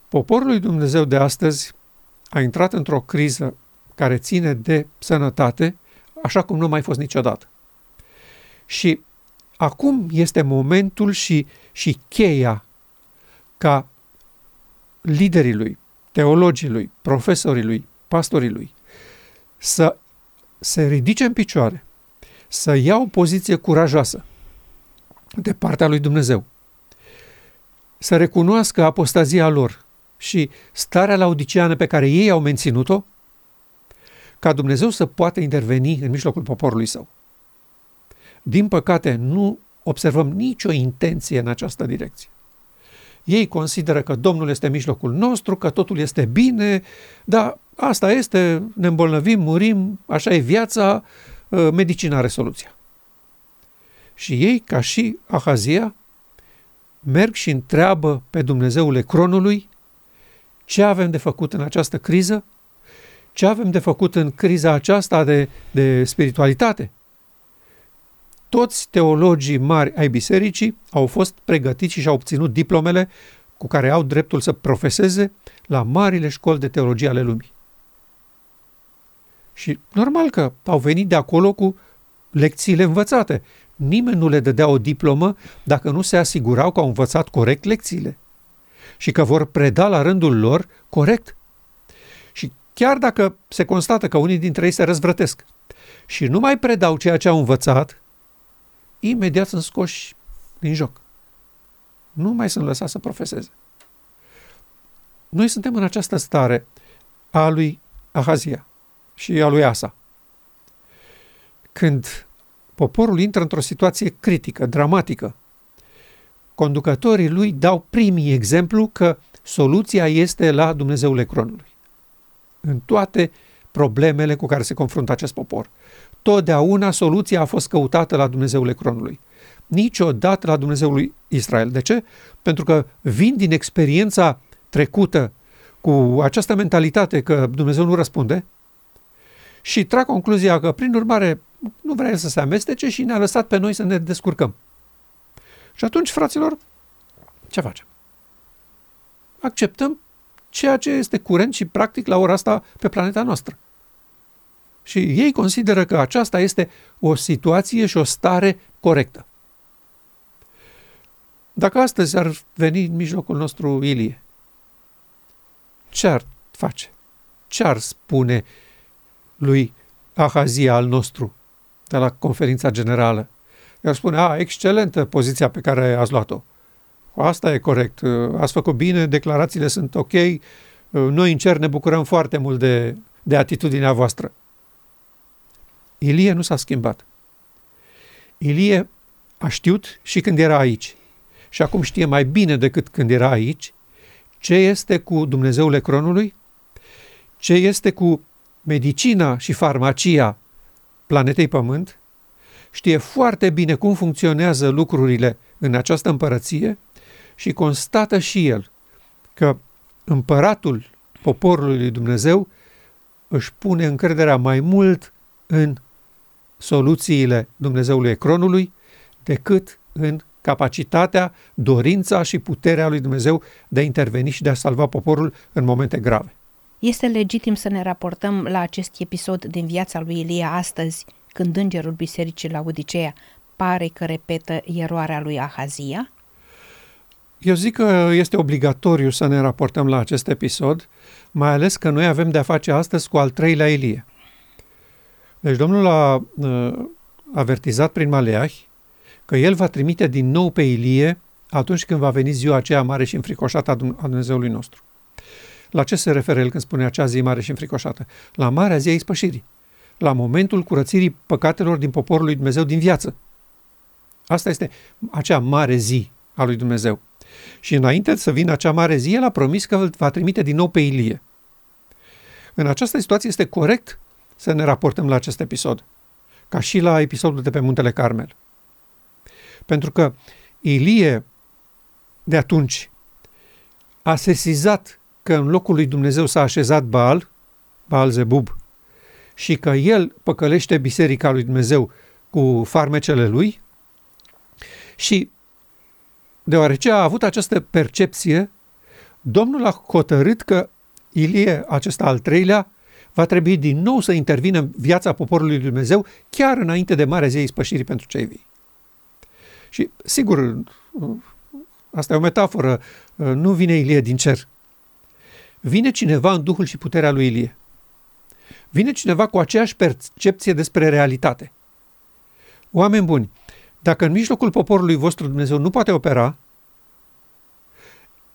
[SPEAKER 2] Poporul lui Dumnezeu de astăzi a intrat într-o criză care ține de sănătate, așa cum nu a mai fost niciodată. Și acum este momentul și, și cheia ca liderii lui, teologii lui, profesorii lui, pastorii lui, să se ridice în picioare, să ia o poziție curajoasă de partea lui Dumnezeu, să recunoască apostazia lor și starea laudiciană pe care ei au menținut-o, ca Dumnezeu să poată interveni în mijlocul poporului său. Din păcate, nu observăm nicio intenție în această direcție. Ei consideră că Domnul este în mijlocul nostru, că totul este bine, dar asta este, ne îmbolnăvim, murim, așa e viața, ă, medicina are soluția. Și ei, ca și Ahazia, merg și întreabă pe Dumnezeul Ecronului ce avem de făcut în această criză, ce avem de făcut în criza aceasta de, de spiritualitate. Toți teologii mari ai bisericii au fost pregătiți și și-au obținut diplomele cu care au dreptul să profeseze la marile școli de teologie ale lumii. Și normal că au venit de acolo cu lecțiile învățate. Nimeni nu le dădea o diplomă dacă nu se asigurau că au învățat corect lecțiile și că vor preda la rândul lor corect. Și chiar dacă se constată că unii dintre ei se răzvrătesc și nu mai predau ceea ce au învățat, imediat sunt scoși din joc. Nu mai sunt lăsați să profeseze. Noi suntem în această stare a lui Ahazia și a lui Asa. Când poporul intră într-o situație critică, dramatică, conducătorii lui dau primii exemplu că soluția este la Dumnezeul Ecronului. În toate problemele cu care se confruntă acest popor. Totdeauna soluția a fost căutată la Dumnezeul Ecronului. Niciodată la Dumnezeul lui Israel. De ce? Pentru că vin din experiența trecută cu această mentalitate că Dumnezeu nu răspunde și trag concluzia că, prin urmare, nu vrea să se amestece și ne-a lăsat pe noi să ne descurcăm. Și atunci, fraților, ce facem? Acceptăm ceea ce este curent și practic la ora asta pe planeta noastră. Și ei consideră că aceasta este o situație și o stare corectă. Dacă astăzi ar veni în mijlocul nostru Ilie, ce ar face? Ce ar spune lui Ahazia al nostru de la conferința generală? Iar spune, a, excelentă poziția pe care ați luat-o. Asta e corect, ați făcut bine, declarațiile sunt ok, noi în cer ne bucurăm foarte mult de, de atitudinea voastră. Ilie nu s-a schimbat. Ilie a știut și când era aici. Și acum știe mai bine decât când era aici ce este cu Dumnezeul Ecronului, ce este cu medicina și farmacia planetei Pământ, știe foarte bine cum funcționează lucrurile în această împărăție și constată și el că împăratul poporului lui Dumnezeu își pune încrederea mai mult în soluțiile Dumnezeului Ecronului decât în capacitatea, dorința și puterea lui Dumnezeu de a interveni și de a salva poporul în momente grave.
[SPEAKER 1] Este legitim să ne raportăm la acest episod din viața lui Ilia astăzi, când îngerul bisericii la Odiceea pare că repetă eroarea lui Ahazia?
[SPEAKER 2] Eu zic că este obligatoriu să ne raportăm la acest episod, mai ales că noi avem de-a face astăzi cu al treilea Ilie. Deci Domnul a uh, avertizat prin Maleahi că el va trimite din nou pe Ilie atunci când va veni ziua aceea mare și înfricoșată a Dumnezeului nostru. La ce se referă el când spune acea zi mare și înfricoșată? La marea zi a ispășirii. La momentul curățirii păcatelor din poporul lui Dumnezeu din viață. Asta este acea mare zi a lui Dumnezeu. Și înainte să vină acea mare zi, el a promis că îl va trimite din nou pe Ilie. În această situație este corect să ne raportăm la acest episod, ca și la episodul de pe Muntele Carmel. Pentru că Ilie de atunci a sesizat că în locul lui Dumnezeu s-a așezat Baal, Baal Zebub, și că el păcălește biserica lui Dumnezeu cu farmecele lui și deoarece a avut această percepție, Domnul a hotărât că Ilie, acesta al treilea, va trebui din nou să intervină în viața poporului lui Dumnezeu chiar înainte de Marea Zei Spășirii pentru cei vii. Și, sigur, asta e o metaforă, nu vine Ilie din cer. Vine cineva în duhul și puterea lui Ilie. Vine cineva cu aceeași percepție despre realitate. Oameni buni, dacă în mijlocul poporului vostru Dumnezeu nu poate opera,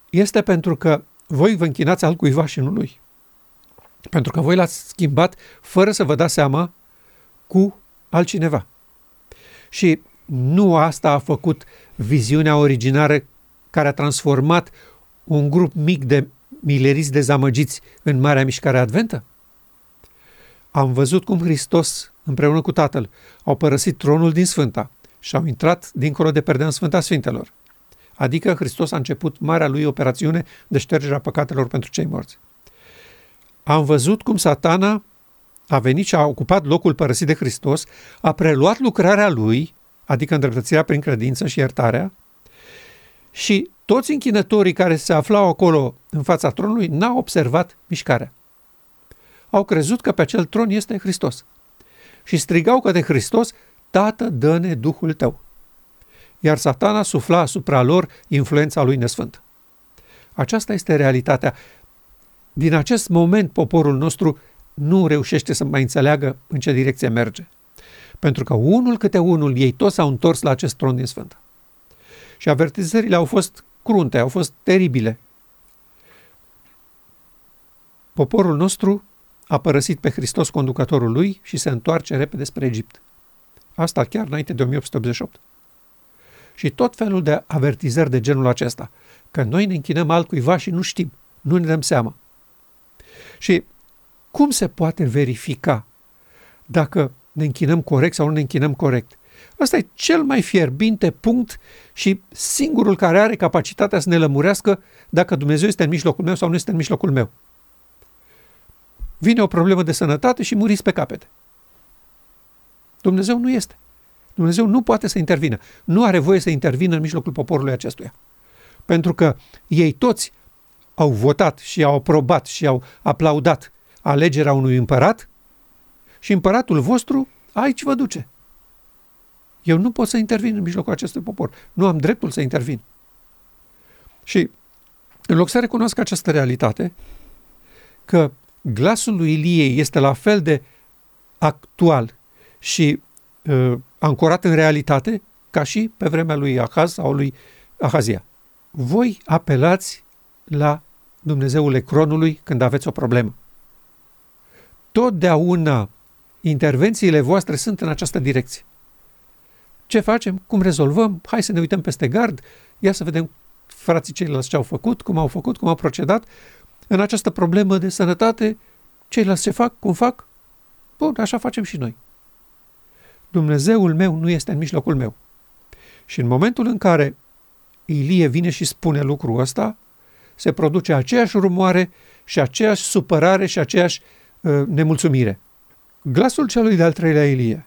[SPEAKER 2] este pentru că voi vă închinați altcuiva și nu lui. Pentru că voi l-ați schimbat fără să vă dați seama cu altcineva. Și nu asta a făcut viziunea originară care a transformat un grup mic de mileriți dezamăgiți în Marea Mișcare Adventă? am văzut cum Hristos, împreună cu Tatăl, au părăsit tronul din Sfânta și au intrat dincolo de perdea în Sfânta Sfintelor. Adică Hristos a început marea lui operațiune de ștergerea păcatelor pentru cei morți. Am văzut cum satana a venit și a ocupat locul părăsit de Hristos, a preluat lucrarea lui, adică îndreptățirea prin credință și iertarea, și toți închinătorii care se aflau acolo în fața tronului n-au observat mișcarea. Au crezut că pe acel tron este Hristos. Și strigau către Hristos, Tată, dă-ne Duhul tău. Iar satana sufla asupra lor influența lui nesfântă. Aceasta este realitatea. Din acest moment, poporul nostru nu reușește să mai înțeleagă în ce direcție merge. Pentru că unul câte unul, ei toți s-au întors la acest tron din Sfânt. Și avertizările au fost crunte, au fost teribile. Poporul nostru a părăsit pe Hristos conducătorul lui și se întoarce repede spre Egipt. Asta chiar înainte de 1888. Și tot felul de avertizări de genul acesta, că noi ne închinăm altcuiva și nu știm, nu ne dăm seama. Și cum se poate verifica dacă ne închinăm corect sau nu ne închinăm corect? Ăsta e cel mai fierbinte punct și singurul care are capacitatea să ne lămurească dacă Dumnezeu este în mijlocul meu sau nu este în mijlocul meu. Vine o problemă de sănătate și muriți pe capete. Dumnezeu nu este. Dumnezeu nu poate să intervină. Nu are voie să intervină în mijlocul poporului acestuia. Pentru că ei toți au votat și au aprobat și au aplaudat alegerea unui împărat și împăratul vostru aici vă duce. Eu nu pot să intervin în mijlocul acestui popor. Nu am dreptul să intervin. Și în loc să recunosc această realitate, că glasul lui Ilie este la fel de actual și uh, ancorat în realitate ca și pe vremea lui Ahaz sau lui Ahazia. Voi apelați la Dumnezeul Ecronului când aveți o problemă. Totdeauna intervențiile voastre sunt în această direcție. Ce facem? Cum rezolvăm? Hai să ne uităm peste gard, ia să vedem frații ceilalți ce au făcut, cum au făcut, cum au procedat. În această problemă de sănătate, ceilalți ce fac, cum fac? Bun, așa facem și noi. Dumnezeul meu nu este în mijlocul meu. Și în momentul în care Ilie vine și spune lucrul ăsta, se produce aceeași rumoare și aceeași supărare și aceeași uh, nemulțumire. Glasul celui de-al treilea Ilie,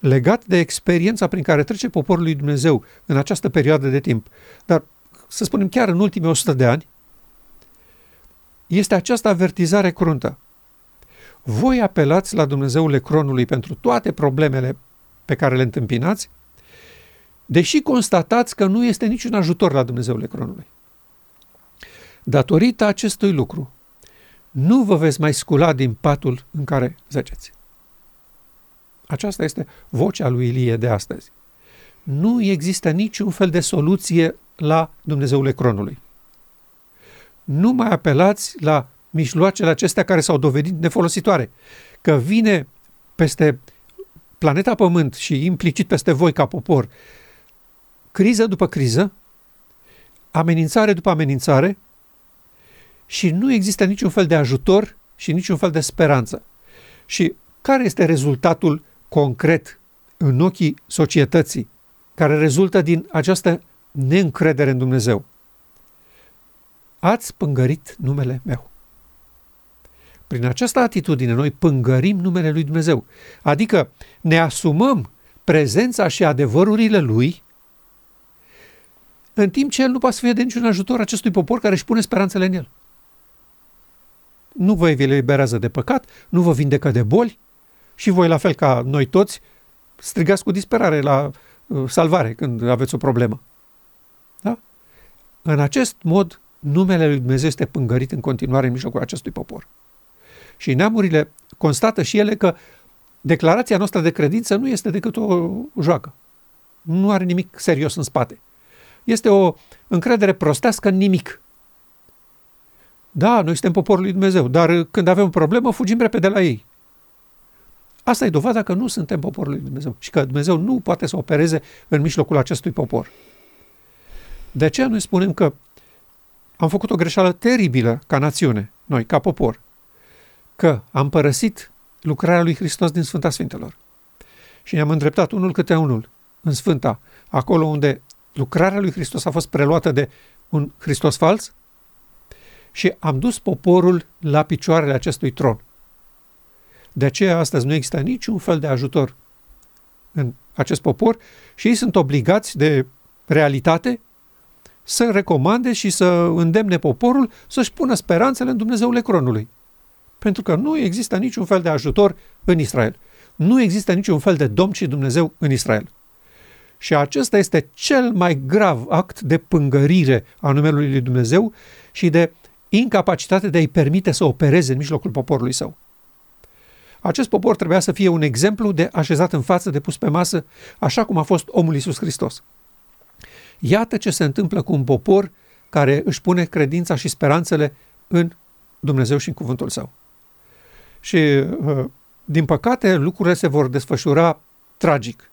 [SPEAKER 2] legat de experiența prin care trece poporul lui Dumnezeu în această perioadă de timp, dar să spunem chiar în ultimii 100 de ani, este această avertizare cruntă. Voi apelați la Dumnezeul Cronului pentru toate problemele pe care le întâmpinați, deși constatați că nu este niciun ajutor la Dumnezeul Cronului. Datorită acestui lucru, nu vă veți mai scula din patul în care zăceți. Aceasta este vocea lui Ilie de astăzi. Nu există niciun fel de soluție la Dumnezeul Cronului. Nu mai apelați la mijloacele acestea care s-au dovedit nefolositoare, că vine peste planeta Pământ și implicit peste voi ca popor, criză după criză, amenințare după amenințare și nu există niciun fel de ajutor și niciun fel de speranță. Și care este rezultatul concret în ochii societății care rezultă din această neîncredere în Dumnezeu? Ați pângărit numele meu. Prin această atitudine noi pângărim numele lui Dumnezeu, adică ne asumăm prezența și adevărurile lui, în timp ce el nu poate să fie de niciun ajutor acestui popor care își pune speranțele în el. Nu vă eliberează de păcat, nu vă vindecă de boli și voi, la fel ca noi toți, strigați cu disperare la uh, salvare când aveți o problemă. Da? În acest mod, numele lui Dumnezeu este pângărit în continuare în mijlocul acestui popor. Și neamurile constată și ele că declarația noastră de credință nu este decât o joacă. Nu are nimic serios în spate. Este o încredere prostească în nimic. Da, noi suntem poporul lui Dumnezeu, dar când avem o problemă, fugim repede la ei. Asta e dovada că nu suntem poporul lui Dumnezeu și că Dumnezeu nu poate să opereze în mijlocul acestui popor. De aceea noi spunem că am făcut o greșeală teribilă ca națiune, noi, ca popor că am părăsit lucrarea lui Hristos din Sfânta Sfintelor. Și ne-am îndreptat unul câte unul în Sfânta, acolo unde lucrarea lui Hristos a fost preluată de un Hristos fals și am dus poporul la picioarele acestui tron. De aceea astăzi nu există niciun fel de ajutor în acest popor și ei sunt obligați de realitate să recomande și să îndemne poporul să-și pună speranțele în Dumnezeul Ecronului. Pentru că nu există niciun fel de ajutor în Israel. Nu există niciun fel de Domn și Dumnezeu în Israel. Și acesta este cel mai grav act de pângărire a numelui lui Dumnezeu și de incapacitate de a-i permite să opereze în mijlocul poporului său. Acest popor trebuia să fie un exemplu de așezat în față, de pus pe masă, așa cum a fost omul Iisus Hristos. Iată ce se întâmplă cu un popor care își pune credința și speranțele în Dumnezeu și în cuvântul său. Și, uh, din păcate, lucrurile se vor desfășura tragic.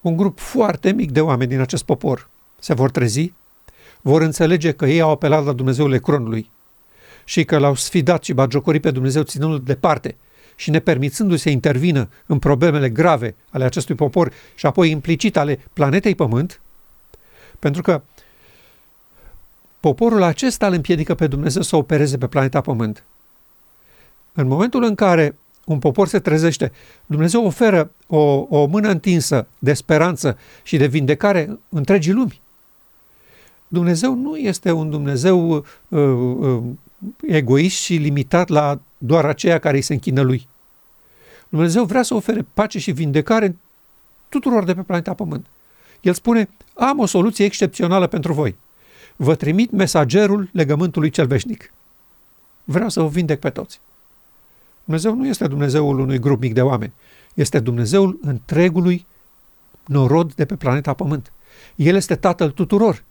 [SPEAKER 2] Un grup foarte mic de oameni din acest popor se vor trezi, vor înțelege că ei au apelat la Dumnezeul Ecronului și că l-au sfidat și bagiocorit pe Dumnezeu ținându-l departe și nepermițându-i să intervină în problemele grave ale acestui popor și apoi implicit ale planetei Pământ, pentru că poporul acesta îl împiedică pe Dumnezeu să opereze pe planeta Pământ. În momentul în care un popor se trezește, Dumnezeu oferă o, o mână întinsă de speranță și de vindecare întregii lumi. Dumnezeu nu este un Dumnezeu uh, uh, egoist și limitat la doar aceia care îi se închină lui. Dumnezeu vrea să ofere pace și vindecare tuturor de pe planeta Pământ. El spune, am o soluție excepțională pentru voi. Vă trimit mesagerul legământului cel veșnic. Vreau să vă vindec pe toți. Dumnezeu nu este Dumnezeul unui grup mic de oameni. Este Dumnezeul întregului norod de pe planeta Pământ. El este Tatăl tuturor,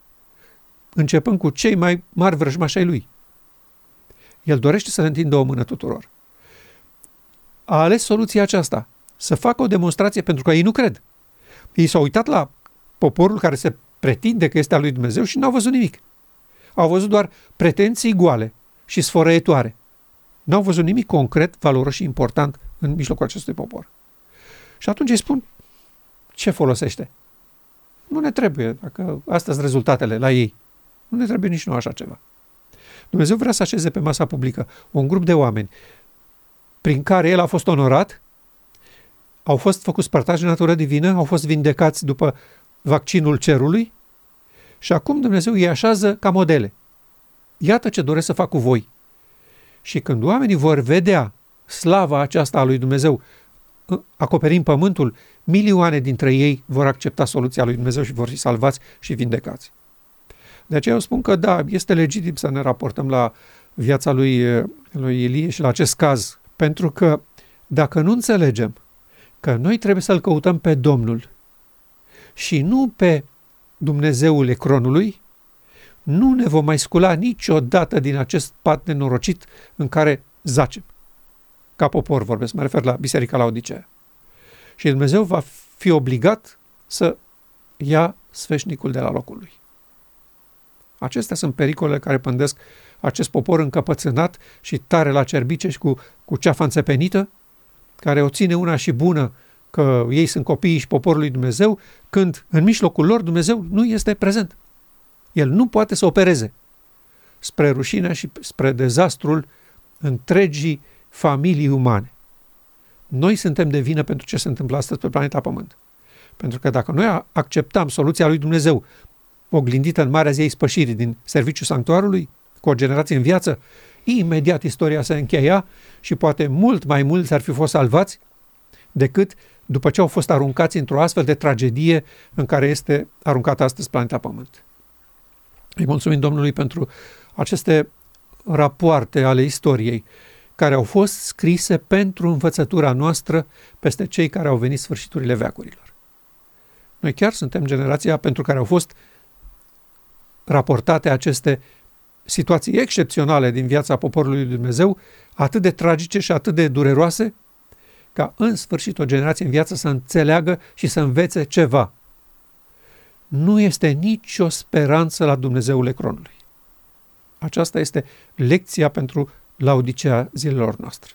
[SPEAKER 2] începând cu cei mai mari vrăjmași ai Lui. El dorește să întindă o mână tuturor. A ales soluția aceasta, să facă o demonstrație pentru că ei nu cred. Ei s-au uitat la poporul care se pretinde că este al lui Dumnezeu și n-au văzut nimic. Au văzut doar pretenții goale și sfărăietoare. N-au văzut nimic concret, valoros și important în mijlocul acestui popor. Și atunci îi spun, ce folosește? Nu ne trebuie, dacă astea sunt rezultatele la ei. Nu ne trebuie nici nu așa ceva. Dumnezeu vrea să așeze pe masa publică un grup de oameni prin care el a fost onorat, au fost făcuți părtași de natură divină, au fost vindecați după vaccinul cerului și acum Dumnezeu îi așează ca modele. Iată ce doresc să fac cu voi. Și când oamenii vor vedea slava aceasta a lui Dumnezeu ă, acoperind pământul, milioane dintre ei vor accepta soluția lui Dumnezeu și vor fi salvați și vindecați. De aceea eu spun că da, este legitim să ne raportăm la viața lui, lui Ilie și la acest caz, pentru că dacă nu înțelegem că noi trebuie să-L căutăm pe Domnul și nu pe Dumnezeul Ecronului, nu ne vom mai scula niciodată din acest pat nenorocit în care zacem. Ca popor vorbesc, mă refer la Biserica la Odisea. Și Dumnezeu va fi obligat să ia sfeșnicul de la locul lui. Acestea sunt pericolele care pândesc acest popor încăpățânat și tare la cerbice și cu, cu ceafa înțepenită, care o ține una și bună că ei sunt copiii și poporului Dumnezeu, când în mijlocul lor Dumnezeu nu este prezent. El nu poate să opereze spre rușinea și spre dezastrul întregii familii umane. Noi suntem de vină pentru ce se întâmplă astăzi pe planeta Pământ. Pentru că dacă noi acceptam soluția lui Dumnezeu oglindită în Marea Zei Spășirii din serviciul sanctuarului, cu o generație în viață, imediat istoria se încheia și poate mult mai mulți ar fi fost salvați decât după ce au fost aruncați într-o astfel de tragedie în care este aruncată astăzi planeta Pământ. Îi mulțumim Domnului pentru aceste rapoarte ale istoriei care au fost scrise pentru învățătura noastră peste cei care au venit sfârșiturile veacurilor. Noi chiar suntem generația pentru care au fost raportate aceste situații excepționale din viața poporului lui Dumnezeu, atât de tragice și atât de dureroase, ca în sfârșit o generație în viață să înțeleagă și să învețe ceva. Nu este nicio speranță la Dumnezeul Ecronului. Aceasta este lecția pentru laudicea zilelor noastre.